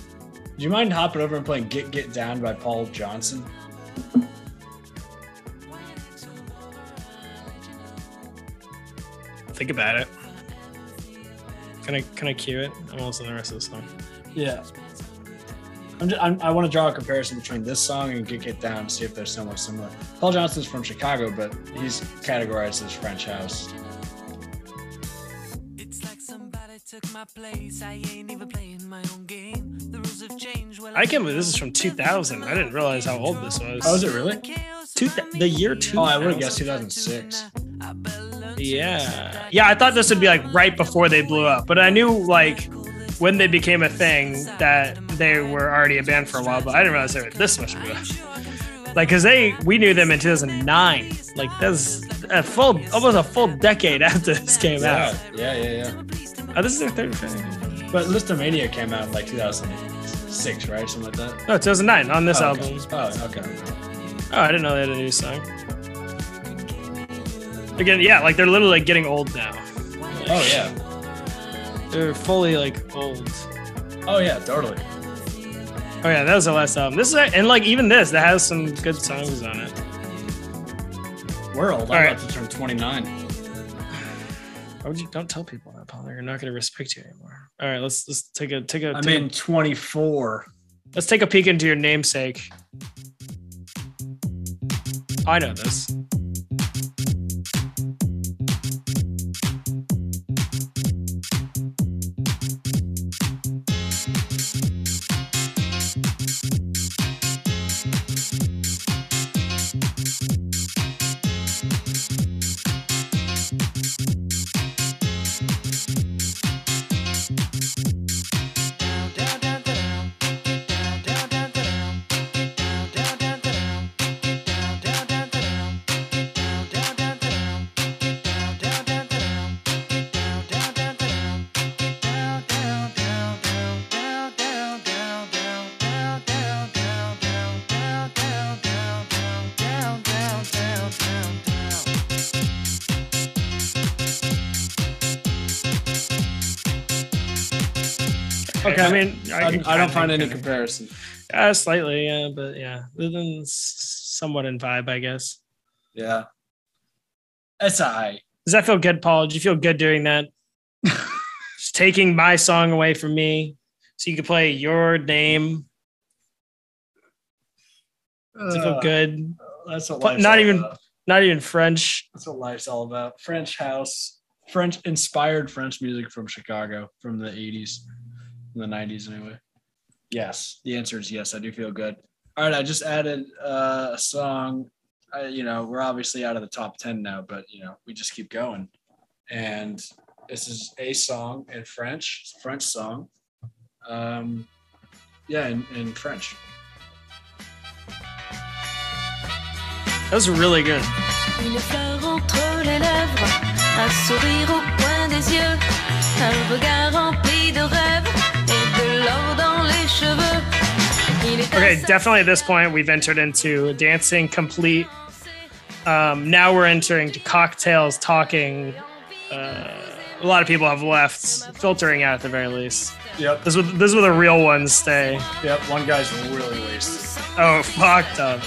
Do you mind hopping over and playing Get Get Down by Paul Johnson? Think about it. Can I can I cue it? I'm also the rest of the song. Yeah. I'm just, I'm, I want to draw a comparison between this song and Get Get Down to see if they're somewhat similar. Paul Johnson's from Chicago, but he's categorized as French house. It's like somebody took my place. I ain't even playing my own game. The rules have changed. Well, I can't believe this is from 2000. I didn't realize how old this was. Oh, is it really? Two, the year 2000. Oh, I would have guessed 2006. Yeah. Yeah, I thought this would be like right before they blew up, but I knew like when they became a thing that they were already a band for a while, but I didn't realize they were this much of a like because they we knew them in 2009 like that's a full almost a full decade after this came Yeah, out yeah, yeah, yeah. oh this is their third thing But Lisztomania came out in like 2006, right? Something like that. no 2009 on this oh, album Okay. Oh, okay. oh i didn't know they had a new song again yeah like they're literally like, getting old now Oh yeah. They're fully like old Oh yeah, totally. oh yeah that was the last album this is and like even this that has some good songs on it World. I'm All right. about to turn 29. Why would you don't tell people that, Paul? They're not going to respect you anymore. All right, let's let's take a take a I'm take in 24. let's take a peek into your namesake. I know this. I, don't find any comparison. Uh, slightly, yeah, but yeah, within somewhat in vibe, I guess. Yeah. That's all right. Does that feel good, Paul? Did you feel good doing that? Just taking my song away from me, so you could play your name. Does it feel Uh, good? That's what not even- about. Not even French. That's what life's all about. French house, French inspired French music from Chicago from the 80s. in the 90s anyway. Yes, the answer is yes. I do feel good. All right, I just added uh, a song. I, you know, we're obviously out of the top 10 now, but you know, we just keep going. And this is a song in French, French song. Um, yeah, in, in French. That was really good. Une fleur entre les lèvres, un sourire au coin des yeux, un regard rempli de rêves Okay, definitely at this point we've entered into dancing complete. Um, now we're entering to cocktails, talking. Uh, a lot of people have left, filtering out at the very least. Yep, This is this is where the real ones stay. yep. One guy's really wasted. Oh, fucked up.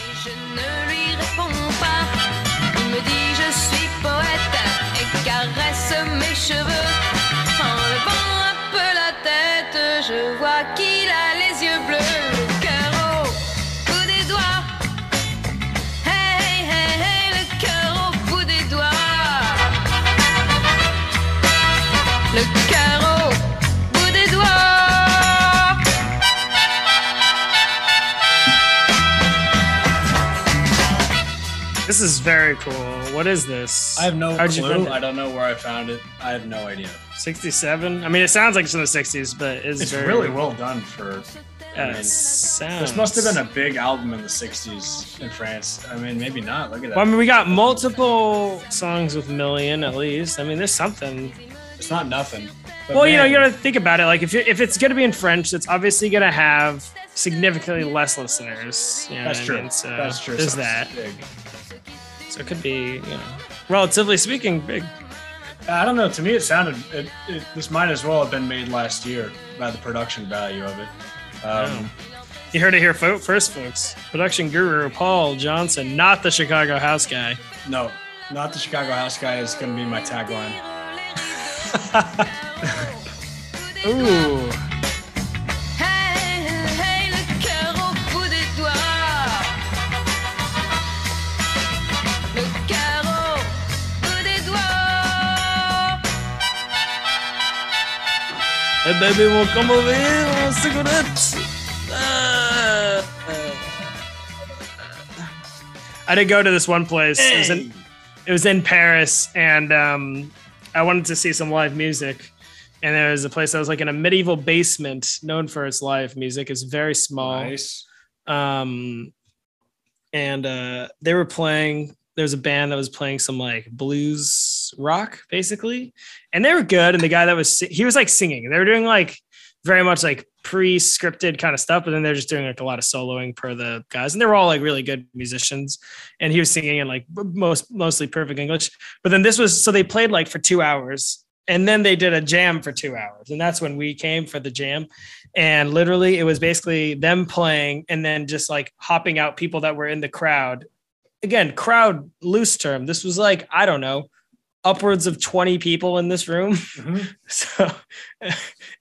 This is very cool. What is this? I have no How'd clue. I don't know where I found it. I have no idea. 67. I mean, it sounds like it's in the 60s, but it's, It's very, really well done for. Yeah, I mean, sounds. this must have been a big album in the '60s in France. I mean, maybe not. Look at that. Well, I mean, we got multiple songs with million at least. I mean, there's something. it's not nothing. Well, you know, you gotta think about it. Like, if if it's gonna be in French, it's obviously gonna have significantly less listeners. You know That's what I true. mean? So That's true. There's that. Big. So it could be, you know, relatively speaking, big. I don't know. To me, it sounded. It, it, this might as well have been made last year by the production value of it. Um, You heard it here fo- first, folks. Production guru Paul Johnson, not the Chicago house guy. No, not the Chicago House guy is going to be my tagline. Ooh. Hey baby, we'll come over here on cigarettes. Uh, I did go to this one place. It, was in, it was in Paris, and um, I wanted to see some live music. And there was a place that was like in a medieval basement, known for its live music. It's very small. Nice. um and uh they were playing There was a band that was playing some like blues rock basically. And they were good. And the guy that was he was like singing. They were doing like very much like pre-scripted kind of stuff but then they're just doing like a lot of soloing per the guys. And they were all like really good musicians. And he was singing in like most mostly perfect english. But then this was so they played like for two hours. And then they did a jam for two hours. And that's when we came for the jam. And literally it was basically them playing and then just like hopping out people that were in the crowd. Again crowd loose term. This was like i don't know upwards of 20 people in this room. Mhm. so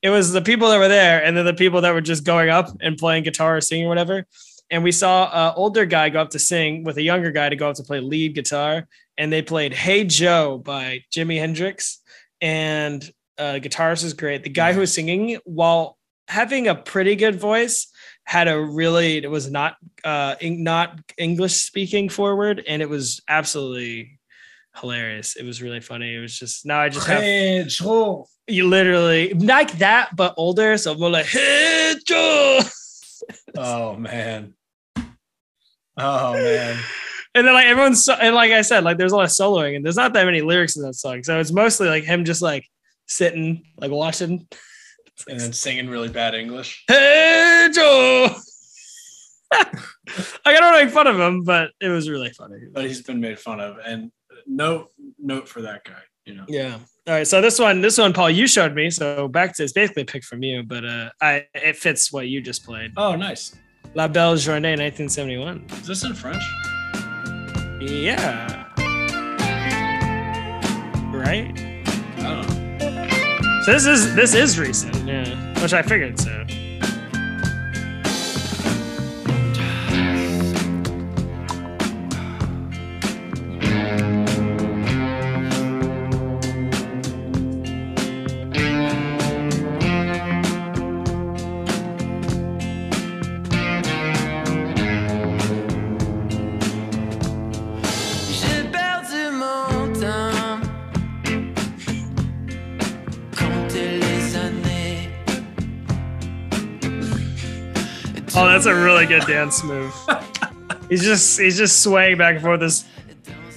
it was the people that were there and then the people that were just going up and playing guitar or singing or whatever. And we saw an older guy go up to sing with a younger guy to go up to play lead guitar. And they played hey joe by jimi hendrix. And uh, guitarist is great. The guy who was singing while having a pretty good voice had a really it was not uh not english speaking forward. And it was absolutely hilarious it was really funny it was just now i just have Hey, Joe. Oh. you literally like that but older so more like hey Joe. Oh man. Oh man. and then like everyone's so, and like i said like there's a lot of soloing and there's not that many lyrics in that song so it's mostly like him just like sitting like watching And then singing really bad English. hey joe like i don't make fun of him but it was really funny But he's been made fun of. And note note for that guy. You know. Yeah. All right. So this one, this one, Paul, you showed me. So back to it's basically a pick from you, but uh, I it fits what you just played. Oh, nice. La Belle Journée, 1971. Is this in French? Yeah. Right. I. So this is this is recent. Yeah. Which I figured so. Oh, that's a really good dance move. he's just he's just swaying back and forth. This,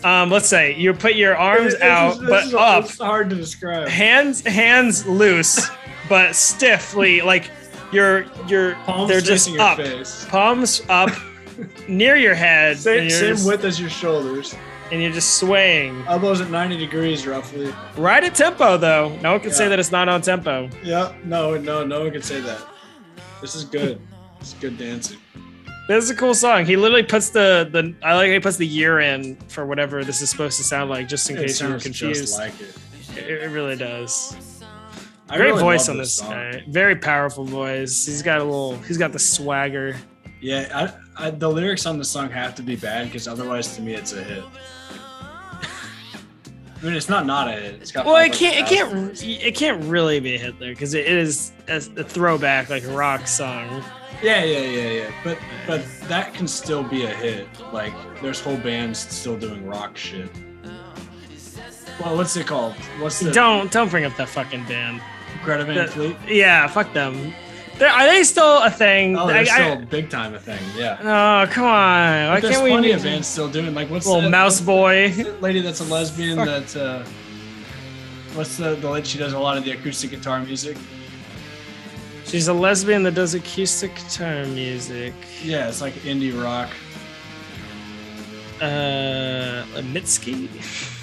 um, let's say you put your arms This out this but is- up, It's hard to describe. hands hands loose, but stiffly. Like your your Palms they're just facing your up, face. palms up near your head, Same, same just, width as your shoulders. and you're just swaying. Elbows at 90 degrees roughly. Right at tempo though. No one can say that it's not on tempo. Yeah, no, no, no one can say that. This is good. It's good dancing. This is a cool song. He literally puts the the I like he puts the year in for whatever this is supposed to sound like, just in It case you were confused. like it. it, it really does. I Great really voice on this song. guy. Very powerful voice. He's got a little. He's got the swagger. Yeah, I, I, the lyrics on the song have to be bad because otherwise, to me, it's a hit. I mean, it's not not a. It's got. Well, it can't. It can't. It can't really be a hit there because it is a, a throwback, like a rock song. Yeah, yeah, yeah, yeah. But but that can still be a hit. Like, there's whole bands still doing rock shit. Well, what's it called? What's the Don't don't bring up that fucking band. Greta Van The- Fleet? Yeah, fuck them. They're, are they still a thing? Oh, they're I- still big time a thing. Yeah. oh, come on. Why there's can't we? plenty of bands still doing like what's Little the mouse boy. the lady that's a lesbian Fuck. that uh what's the the lady she does a lot of the acoustic guitar music She's a lesbian that does acoustic guitar music. yeah it's like indie rock Uh, Mitski,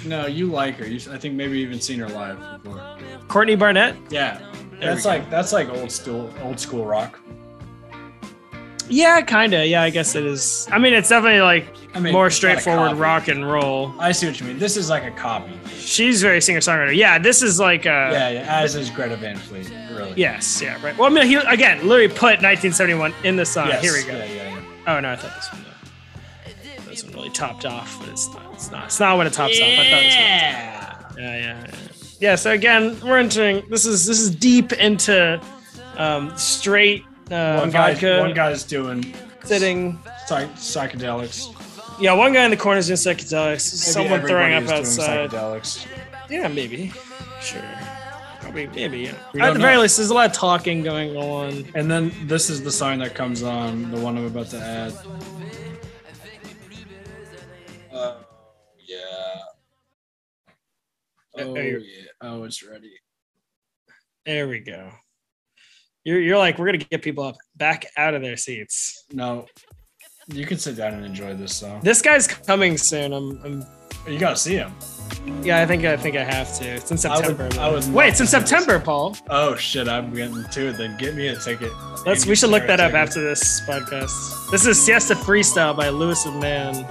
no you like her you, i think maybe even seen her live before Courtney Barnett. yeah There that's we go. like that's like old school old school rock Yeah, kinda. Yeah, I guess it is. I mean, it's definitely like I mean, more it's not a straightforward rock and roll. i see what you mean this is like a copy She's very singer songwriter. Yeah, this is like uh yeah yeah as is greta van fleet really Yes, yeah, right. Well, I mean, he again literally put 1971 in the song. Yes, Here we go. yeah, yeah, yeah. Oh no, I thought this one. uh, This one really topped off, but it's not. It's not. It's not when it tops off. I thought it was yeah Yeah, yeah, yeah. So again, we're entering. This is this is deep into um, straight uh, one guy vodka one guy's doing sitting. psych- psychedelics Yeah, one guy in the corner is doing psychedelics. Maybe Someone throwing up everybody is doing outside. psychedelics Yeah, maybe. Sure. Probably, maybe. Yeah. We At the very know. least, there's a lot of talking going on. And then this is the song that comes on, the one I'm about to add. Oh, you- yeah. Oh, it's ready. There we go. You're, you're like, we're gonna get people up back out of their seats. No, you can sit down and enjoy this song. This guy's coming soon. I'm, I'm You gotta see him. yeah, I think I think I have to. It's in I would- September. I would Wait, it's in see this. September, Paul. Oh shit, I'm getting to it. Then get me a ticket. Let's. We should look that up ticket. after this podcast. This is Siesta Freestyle by Lewis and Man.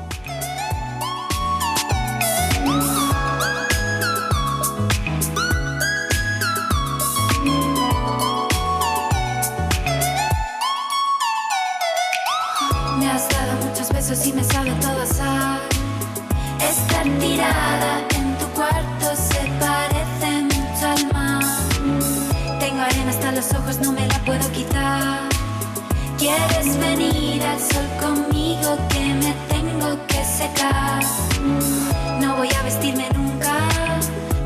Sol conmigo que me tengo que secar? No voy a vestirme nunca,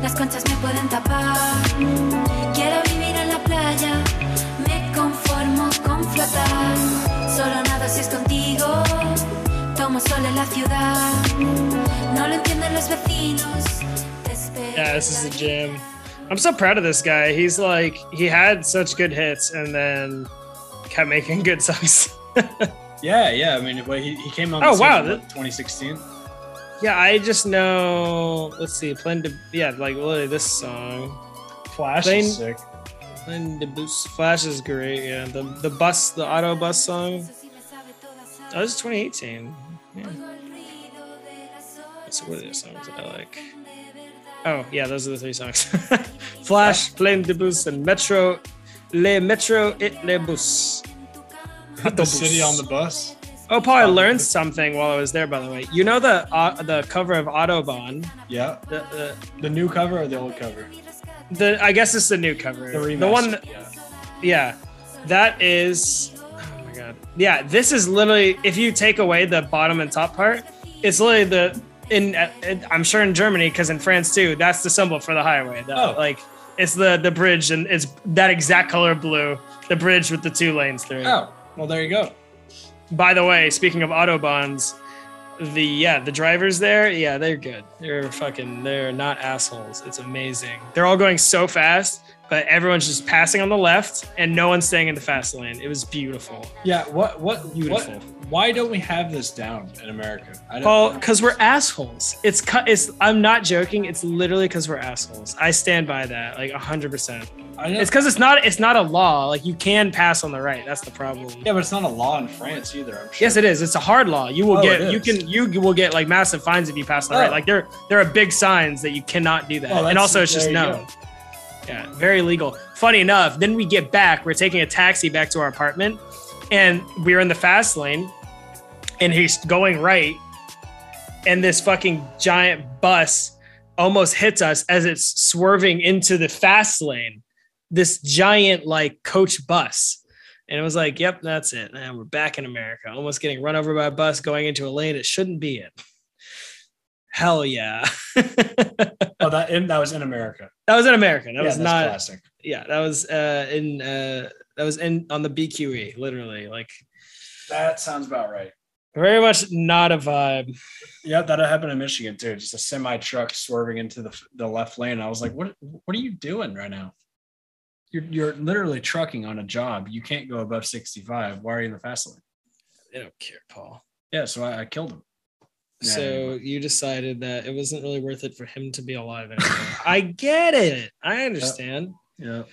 las conchas me pueden tapar. Quiero vivir en la playa, me conformo con flotar. Solo nado si es contigo, tomo sol en la ciudad. No lo entienden los vecinos. Yeah, this is a jam. I'm so proud of this guy. He's like, he had such good hits and then kept making good songs. Yeah, yeah. I mean, well, he, he came on. Oh, the scene wow, in, what, 2016. yeah, I just know. Let's see, plan de, yeah, like literally this song. Flash Plain- is sick. Plain de Boost Flash is great. Yeah, the the bus, the auto bus song. Oh, this is 2018. Yeah. So what are the songs that I like? Oh yeah, those are the three songs. Flash, Plain de Bus, and Metro, Le Metro et le Bus. The city on the bus. Oh, Paul, I learned something while I was there. By the way, you know the uh, the cover of Autobahn. Yeah. The, the The new cover or the old cover? the I guess it's the new cover. The remaster. the one. that- yeah. Yeah, that is. Oh my god. Yeah, this is literally if you take away the bottom and top part, it's literally the in. uh, I'm sure in Germany because in France too, that's the symbol for the highway. The, Oh. Like it's the the bridge and it's that exact color blue. The bridge with the two lanes through. Oh, well, there you go. By the way, speaking of autobahns, the yeah, the drivers there, yeah, they're good. They're fucking they're not assholes. It's amazing. They're all going so fast, but everyone's just passing on the left and no one's staying in the fast lane. It was beautiful. Yeah. What? What? Beautiful. What, why don't we have this down in America? I don't. Paul, because we're assholes. It's cut. It's. I'm not joking. It's literally because we're assholes. I stand by that, like hundred percent. It's because it's not. It's not a law. Like you can pass on the right. That's the problem. yeah, but it's not a law in France either. I'm sure. Yes, it is. It's a hard law. You will Oh, get. You can. You will get like massive fines if you pass on the Oh. right. Like there. There are big signs that you cannot do that. Oh, and also, it's just no. known. Yeah, very legal. Funny enough, then we get back. We're taking a taxi back to our apartment, and we're in the fast lane, and he's going right, and this fucking giant bus almost hits us as it's swerving into the fast lane. This giant like coach bus. And it was like, yep, that's it. And we're back in America, almost getting run over by a bus going into a lane it shouldn't be in. Hell yeah. Oh, that in, that was in America. that was in America. That Yeah, was not classic. yeah, that was uh in uh that was in on the BQE, literally. Like That sounds about right. very much not a vibe. Yeah, that happened in Michigan too. Just a semi truck swerving into the the left lane. I was like, "What? What are you doing right now? You're you're literally trucking on a job. You can't go above 65. Why are you in the fast lane?" They don't care, Paul. Yeah, so I, I killed him. Yeah, so anyway. you decided that it wasn't really worth it for him to be alive anymore. I get it. I understand. Yeah, All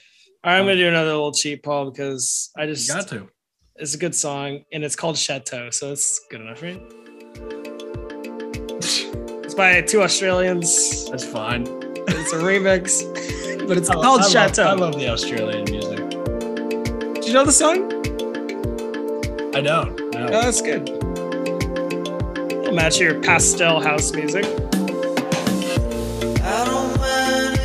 right, I'm gonna do another little cheat, Paul, because I just got to. it's a good song and it's called Chateau, so it's good enough, right? It's by two Australians. That's fine. It's a remix, but it's I- called I love- Chateau. I love the Australian music. Do you know the song? I don't. No. Oh, that's good. It'll match your pastel house music. I don't mind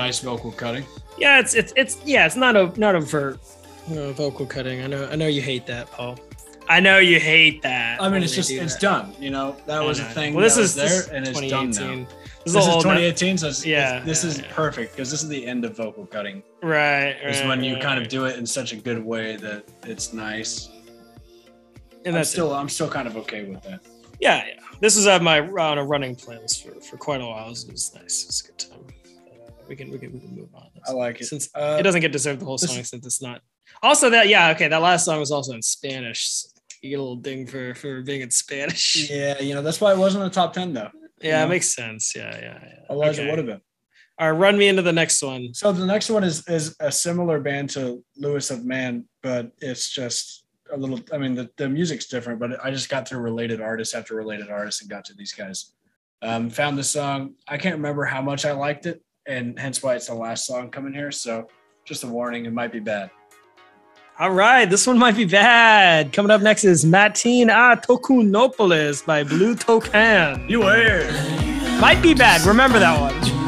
nice vocal cutting. Yeah, it's it's it's yeah, it's not a not overt uh, vocal cutting. I know I know you hate that, Paul. I know you hate that. I mean, it's just do it's that. done. You know, that I was a thing. Well, this that is was there, this and it's done now. This, This, is a 2018, so it's, Yeah, it's- this yeah, is yeah. perfect because this is the end of vocal cutting. right, right. Is when you right, kind of do it in such a good way that it's nice. and I'm that's still, I'm still kind of okay with that. yeah, yeah. This was on my on a running playlist for, for quite a while. It was, it was nice. It's a good time. We can we can we can move on. I like it. Since Uh, it doesn't get deserved the whole song since it's not. Also, that yeah, okay. That last song was also in Spanish. You get a little ding for for being in Spanish. Yeah, Yeah, you know that's why it wasn't in the top ten though. Yeah, it makes sense. Yeah, yeah, yeah. Otherwise, Okay. it would have been. All right, run me into the next one. So the next one is is a similar band to Lewis OfMan, but it's just a little. I mean, the, the music's different, but I just got through related artists after related artists and got to these guys. Um, found the song. I can't remember how much I liked it, and hence why it's the last song coming here. So just a warning, it might be bad. All right, this one might be bad. Coming up next is Matin A Tokunopolis by Bleu Toucan. You weird. Might be bad. Remember that one.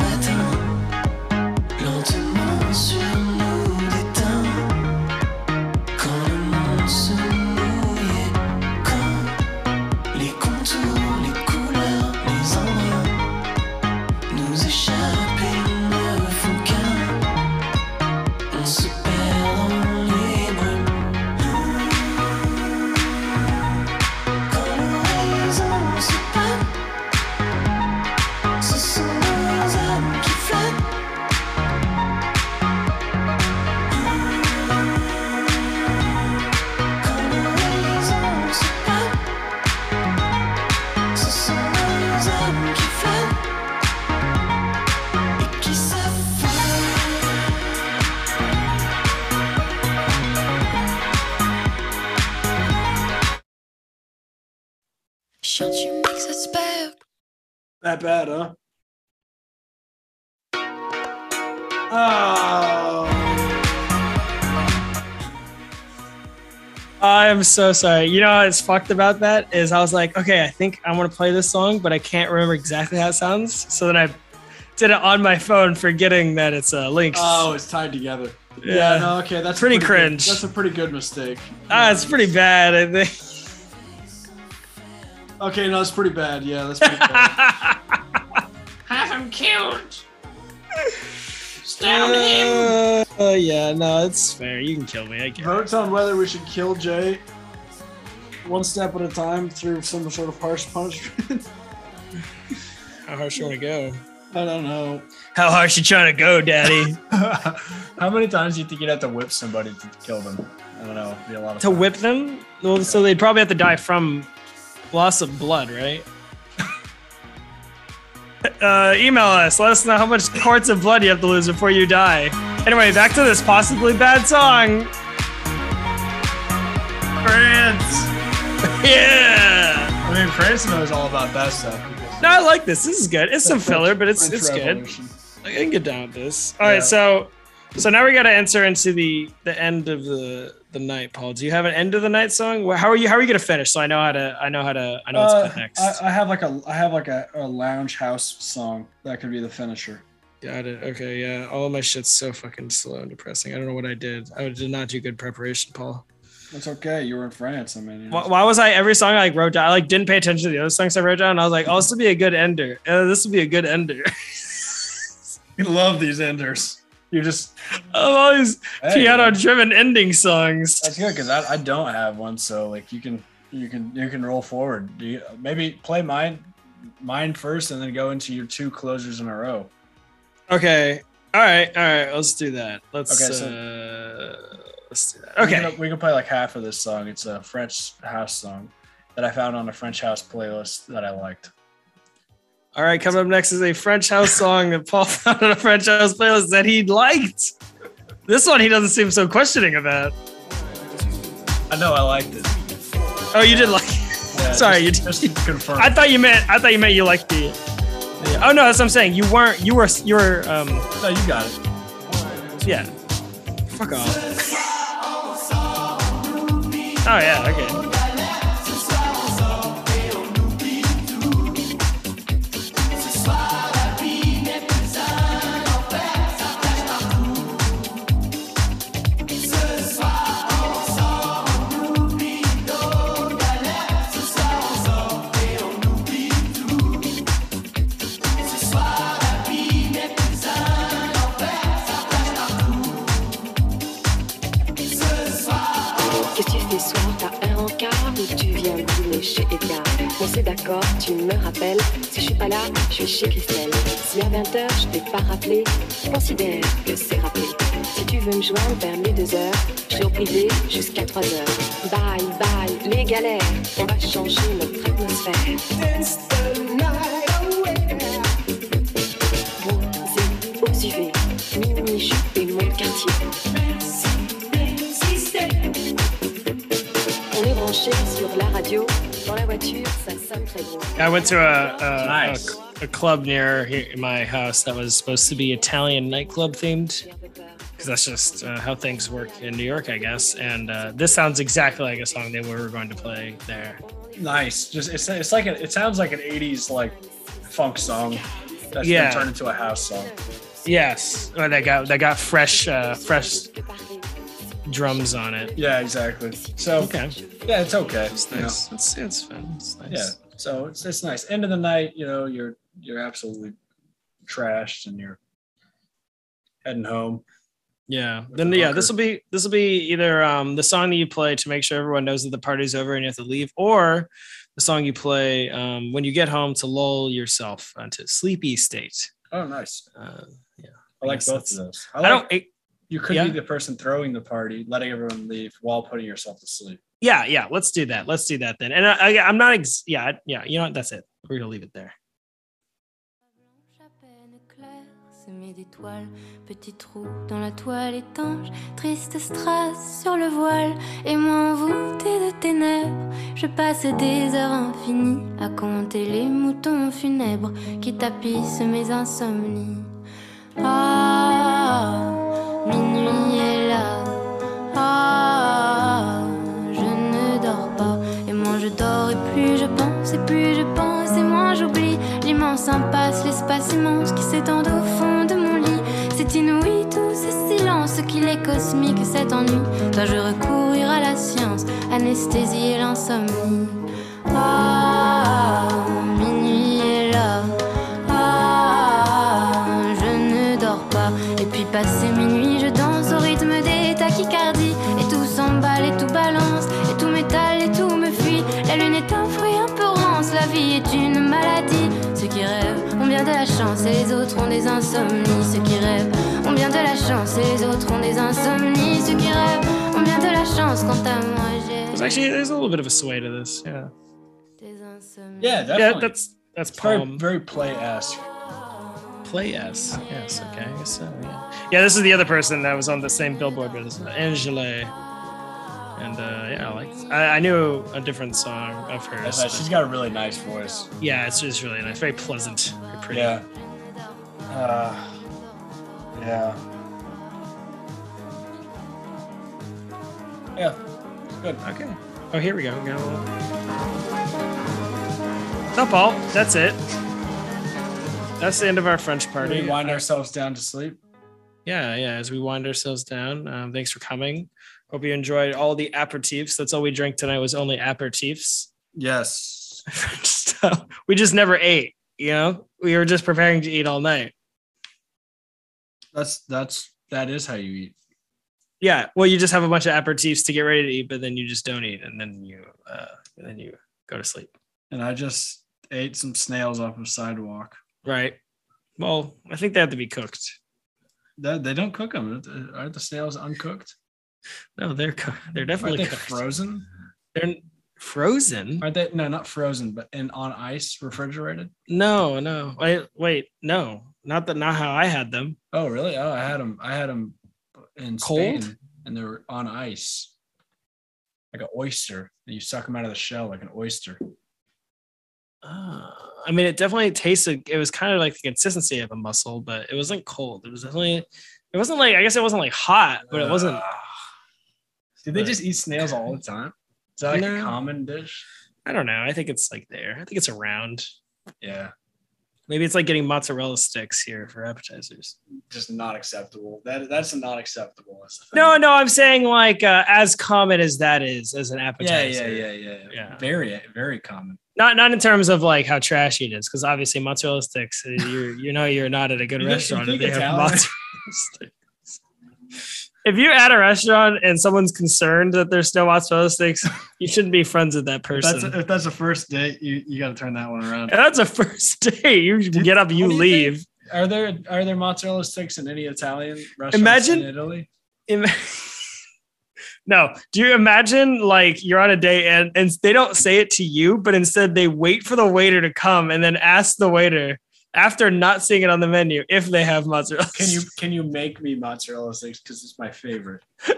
I'm so sorry. You know what's fucked about that is I was like, okay, I think I want to play this song, but I can't remember exactly how it sounds. So then I did it on my phone, forgetting that it's a uh, link. Oh, it's tied together. Yeah. Yeah, no, okay, that's a Pretty good- cringe. that's a pretty good mistake. ah, it's pretty bad. I think. Okay, no, that's pretty bad. Yeah, that's pretty bad. Have him killed. Uh, uh, yeah, no, it's fair. You can kill me. I get it. Votes on whether we should kill Jay one step at a time through some sort of harsh punishment. How harsh you want to go? I don't know. How harsh you trying to go, Daddy? How many times do you think you'd have to whip somebody to kill them? I don't know. It'd be a lot of to whip them? Well, so they'd probably have to die from loss of blood, right? Uh, email us. Let us know how much quarts of blood you have to lose before you die. Anyway, back to this possibly bad song. France. Yeah. I mean, France knows all about that stuff. No, I like this. This is good. It's some filler, but it's French it's good. I can get down with this. All right, Yeah. so so now we got to enter into the the end of the the night, Paul. Do you have an end of the night song? How are you? How are you gonna finish? So I know how to. I know how to. I know what's Uh, cut next. I, I have like a I have like a, a lounge house song that could be the finisher. Got it. Okay, yeah. All of my shit's so fucking slow and depressing. I don't know what I did. I did not do good preparation, Paul. It's okay. You were in France. I mean. Why, why was I every song I like wrote down? I like didn't pay attention to the other songs I wrote down. I was like, oh, this will be a good ender. Uh, this will be a good ender. we love these enders. You just oh, all these Hey, piano-driven ending songs. That's good because I, I don't have one, so like you can you can you can roll forward. Do you, maybe play mine mine first, and then go into your two closers in a row. Okay. All right. All right. Let's do that. Let's. Okay, so- uh, let's do that. We Okay. can, we can play like half of this song. It's a French house song that I found on a French house playlist that I liked. All right. Coming up next is a French house song that Paul found on a French house playlist that he liked. This one he doesn't seem so questioning about. I know I liked it. Oh, you did like. Yeah, Sorry, just, you. just to confirm. I thought you meant. I thought you meant you liked the. the- oh no, that's what I'm saying. You weren't. You were. You were. Um. no, you got it. Yeah. Fuck off. Oh yeah. Okay. On s'est d'accord, tu me rappelles. Si je suis pas là, je suis chez Christelle. Si à 20h je t'ai pas rappelé, considère que c'est rappelé. Si tu veux me joindre vers les 2 heures, je serai au privé jusqu'à 3 heures. Bye bye, les galères, on va changer notre atmosphère. Bronzé aux UV, mini mon quartier. On est branché sur la radio, dans la voiture, ça sonne très bien. I went to a a, Nice. a, a club near here, my house that was supposed to be Italian nightclub themed because that's just uh, how things work in New York, I guess. And uh, this sounds exactly like a song they were going to play there. Nice. Just it's, it's like a, it sounds like an '80s like funk song that's Yeah. been turned into a house song. Yes, or they got they got fresh uh, fresh drums on it. Yeah, exactly. So Okay, yeah, it's okay. it's you know. nice. It's it's fun. It's nice. Yeah. So it's it's nice. End of the night, you know, you're you're absolutely trashed and you're heading home. Yeah. Then the yeah, this will be this will be either um the song that you play to make sure everyone knows that the party's over and you have to leave, or the song you play um when you get home to lull yourself into sleepy state. Oh, nice. Uh, yeah. I like both of those. I, I, don't. It, You could yeah. be the person throwing the party, letting everyone leave while putting yourself to sleep. yeah, yeah. Let's do that. Let's do that then. And I, I, I'm not. Ex- yeah, yeah. You know what? That's it. We're gonna leave it there. Blanche à peine claire, semée d'étoiles, petit trou dans la toile étanche, triste strass sur le voile, et moi envoûté de ténèbres, Je passais des heures infinies à compter les moutons funèbres qui tapissent mes insomnies. Ah, minuit est là. Ah, je ne dors pas. Et moins je dors et plus je pense, et plus je pense, et moins j'oublie l'immense impasse, l'espace immense qui s'étend au fond de mon lit. C'est inouï tout ce silence qu'il est cosmique cet ennui. Dois-je recourir à la science, anesthésier l'insomnie? Ah, minuit est là. Ah, je ne dors pas. Et puis passé bien de la chance et les autres ont des insomnies. Ceux qui rêvent ont bien de la chance et les autres ont des insomnies. Ceux qui rêvent ont bien de la chance. Quant à moi, j'ai There's actually there's a little bit of a sway to this. Yeah. Yeah, definitely. Yeah, that's that's It's very, very play-esque. Play S. Yes, okay, I guess so. Yeah. Yeah, this is the other person that was on the same billboard with us, Angèle. And uh, yeah, I like. I, I knew a different song of hers. thought She's got a really nice voice. yeah, it's just really nice, very pleasant, very pretty. Yeah. Uh, yeah. Yeah. Good. Okay. Oh, here we go. We got a little... That's all. That's it. That's the end of our French party. We wind ourselves down to sleep. yeah, yeah. As we wind ourselves down, um, thanks for coming. Hope you enjoyed all the aperitifs. That's all we drank tonight was only aperitifs. Yes. Style. We just never ate. You know, we were just preparing to eat all night. That's that's that is how you eat. Yeah. Well, you just have a bunch of aperitifs to get ready to eat, but then you just don't eat, and then you uh, and then you go to sleep. And I just ate some snails off a sidewalk. Right. Well, I think they have to be cooked. That they don't cook them. Aren't the snails uncooked? No, they're they're definitely they frozen? They're frozen. Aren't they? No, not frozen, but in on ice, refrigerated. No, no. Wait, wait, no. Not that not how I had them. Oh, really? Oh, I had them. I had them in Cold? Spain, and they were on ice, like an oyster. And you suck them out of the shell like an oyster. Uh, I mean, it definitely tasted. It was kind of like the consistency of a mussel, but it wasn't cold. It was definitely. It wasn't like. I guess it wasn't like hot, but it wasn't. Did they But- just eat snails all the time? Is that like a common dish? I don't know. I think it's like there. I think it's around. Yeah, Maybe it's like getting mozzarella sticks here for appetizers. just not acceptable. That that's not acceptable. That's the thing. No, no, I'm saying like uh, as common as that is as an appetizer. yeah, yeah, yeah, Yeah. Very, very common. Not not in terms of like how trashy it is, because obviously mozzarella sticks, uh, you you know you're not at a good You restaurant if they have mozzarella sticks. If you're at a restaurant and someone's concerned that there's no mozzarella sticks, you shouldn't be friends with that If person. that's, if that's a first date, you, you got to turn that one around. And that's a first date. You get up, you what do you leave. Are there are there mozzarella sticks in any Italian restaurants Imagine- in Italy? Im- no, do you imagine like you're on a date and, and they don't say it to you, but instead they wait for the waiter to come and then ask the waiter after not seeing it on the menu if they have mozzarella. Can you can you make me mozzarella sticks because it's my favorite? oh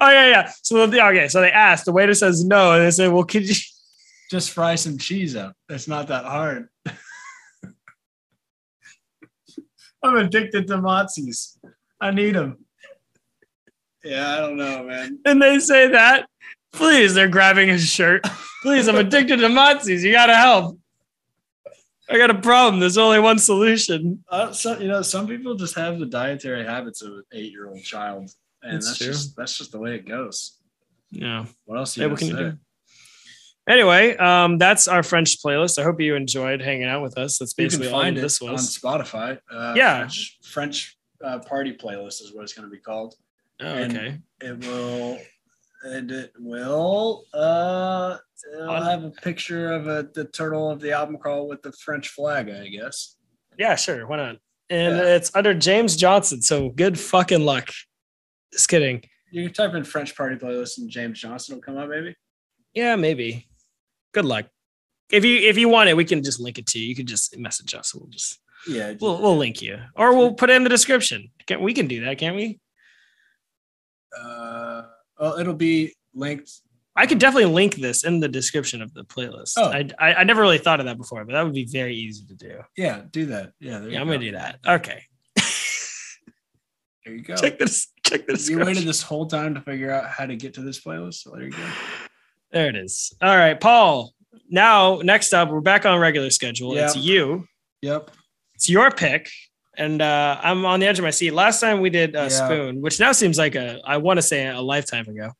yeah, yeah. So they- okay, so they ask. The waiter says no, and they say, "Well, could you?" Just fry some cheese up. It's not that hard. I'm addicted to mozzies. I need them. Yeah, I don't know, man. And they say that. Please, they're grabbing his shirt. Please, I'm addicted to mozzis. You gotta help. I got a problem. There's only one solution. Uh, so, you know, some people just have the dietary habits of an eight-year-old child, and That's just that's just the way it goes. Yeah. What else? What can you do? Anyway, um, that's our French playlist. I hope you enjoyed hanging out with us. That's You basically can all find it this on. Spotify. Uh, Yeah. French, French uh, party playlist is what it's going to be called. Oh, and- okay. It will, and it will. Uh, it'll have a picture of a, the turtle of the album crawl with the French flag, I guess. Yeah, sure. Why not? And Yeah. it's under James Johnson. So good fucking luck. Just kidding. You can type in French party playlist and James Johnson will come up, maybe. Yeah, maybe. Good luck. If you if you want it, we can just link it to you. You can just message us. We'll just Yeah. we'll we'll link you, or we'll put it in the description. Can, we can do that, can't we? Uh, well, it'll be linked I could definitely link this in the description of the playlist. Oh. I, I I never really thought of that before, but that would be very easy to do. Yeah, do that. Yeah, Yeah, I'm go. gonna do that. Okay. There you go. check this. Check this. you waited this whole time to figure out how to get to this playlist. So there you go. There it is. All right, Paul. Now, next up, we're back on regular schedule. It's you. Yep. It's your pick, and uh, I'm on the edge of my seat. Last time we did uh, Yeah. Spoon, which now seems like a I want to say a lifetime ago.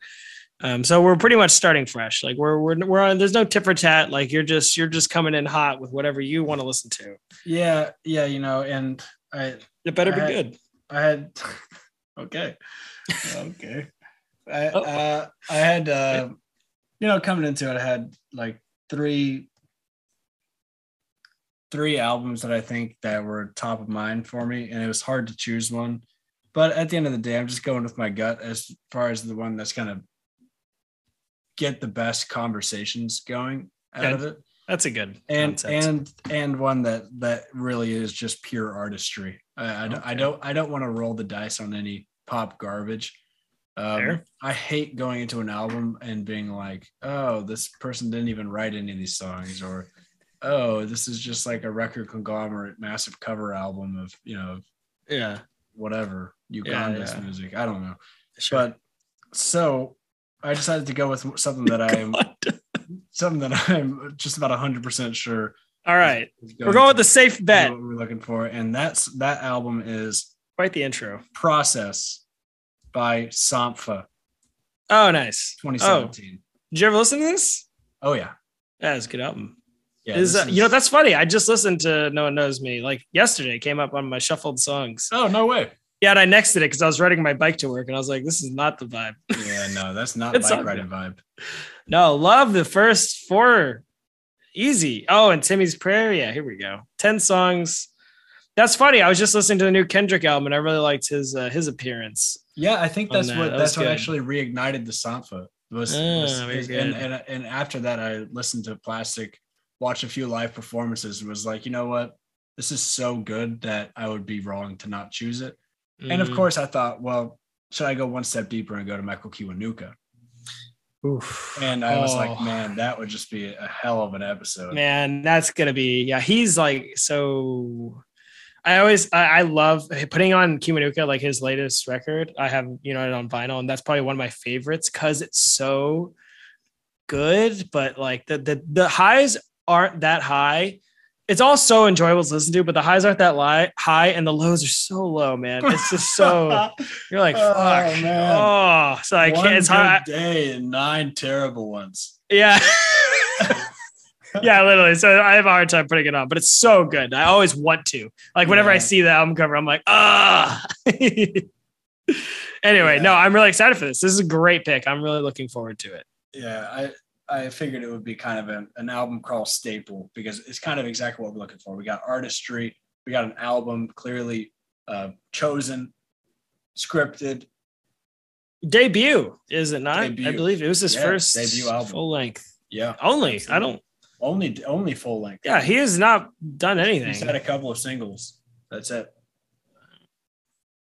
Um, so we're pretty much starting fresh. Like we're we're we're on. There's no tit for tat. Like you're just you're just coming in hot with whatever you want to listen to. Yeah, yeah, you know, and I It better be I- good. I had okay. okay. I Oh. uh I had uh you know coming into it I had like three three albums that I think that were top of mind for me and it was hard to choose one. But at the end of the day I'm just going with my gut as far as the one that's going to get the best conversations going out of it That's a good and concept. and and one that that really is just pure artistry. I, I, don't, I don't I don't want to roll the dice on any pop garbage. Um, I hate going into an album and being like, oh, this person didn't even write any of these songs, or oh, this is just like a record conglomerate, massive cover album of you know yeah, whatever Uganda's yeah. music. I don't know, sure. but so I decided to go with something that I am something that I'm just about hundred percent sure All right, is we're going with the safe bet. what we're looking for, and that's that album is Quite the intro. Process by Sampha, Oh, nice. Oh, 2017. did you ever listen to this? Oh, yeah, That is a good album. Yeah. is, uh, you know that's funny. I just listened to No One Knows Me like yesterday. Came up on my shuffled songs. oh no way. Yeah, and I nexted it because I was riding my bike to work, and I was like, "This is not the vibe." Yeah, no, that's not bike all riding vibe. No, love the first four. Easy. Oh, and Timmy's Prayer. Yeah, here we go. Ten songs. That's funny. I was just listening to the new Kendrick album, and I really liked his uh, his appearance. Yeah, I think that's that. what That that's what good. actually reignited the Sampha. Was, Ah, was- and, and and after that, I listened to Plastic, watched a few live performances, and was like, you know what, this is so good that I would be wrong to not choose it. And of Mm. course, I thought, well, should I go one step deeper and go to Michael Kiwanuka? Oof. And I was like, Oh. man, that would just be a hell of an episode. man that's gonna be yeah he's like so i always i, I love putting on kiwanuka like his latest record i have you know it on vinyl and that's probably one of my favorites because it's so good but like the, the the highs aren't that high it's all so enjoyable to listen to but the highs aren't that li- high and the lows are so low man it's just so you're like Oh, man. oh so i One can't it's good hard day and nine terrible ones. yeah. yeah, literally. So I have a hard time putting it on, but it's so good. I always want to. Like whenever I see the album cover, I'm like, ah. anyway, Yeah. no, I'm really excited for this. This is a great pick. I'm really looking forward to it. Yeah, I I figured it would be kind of an, an album crawl staple because it's kind of exactly what we're looking for. We got artistry, we got an album clearly uh, chosen, scripted. Debut, is it not? I believe it was his Yeah, first debut album. full length. Yeah, Only. I don't. only only full length. Yeah, he has not done anything. He's had a couple of singles. That's it.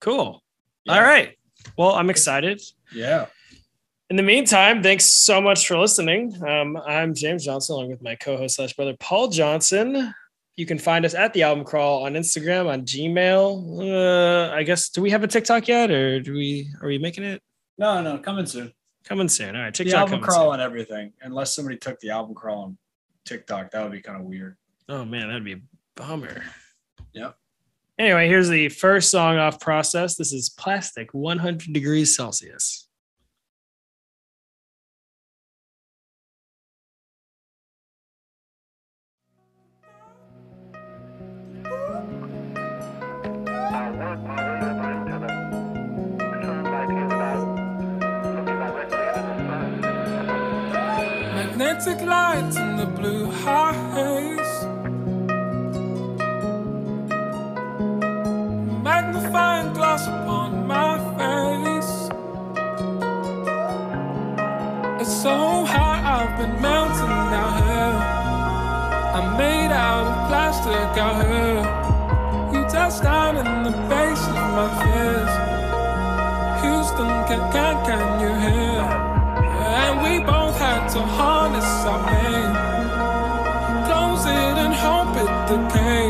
Cool. Yeah. All right. Well, I'm excited. Yeah. In the meantime, thanks so much for listening. Um, I'm James Johnson, along with my co-host slash brother Paul Johnson. You can find us at the album crawl on Instagram, on Gmail. Uh, I guess do we have a TikTok yet, or do we are we making it No, no, coming soon. coming soon? All right, The TikTok album crawl soon. and everything. Unless somebody took the album crawl on TikTok, that would be kind of weird. Oh man, that'd be a bummer. Yep. Anyway, here's the first song off process. This is Plastic 100 Degrees Celsius. Magnetic lights in the blue haze. Magnifying glass upon my face. It's so high, I've been melting down here. I'm made out of plastic out here. You touch down in the my fears. Houston, can, can, can you hear? And we both had to harness our pain, close it and hope it decays.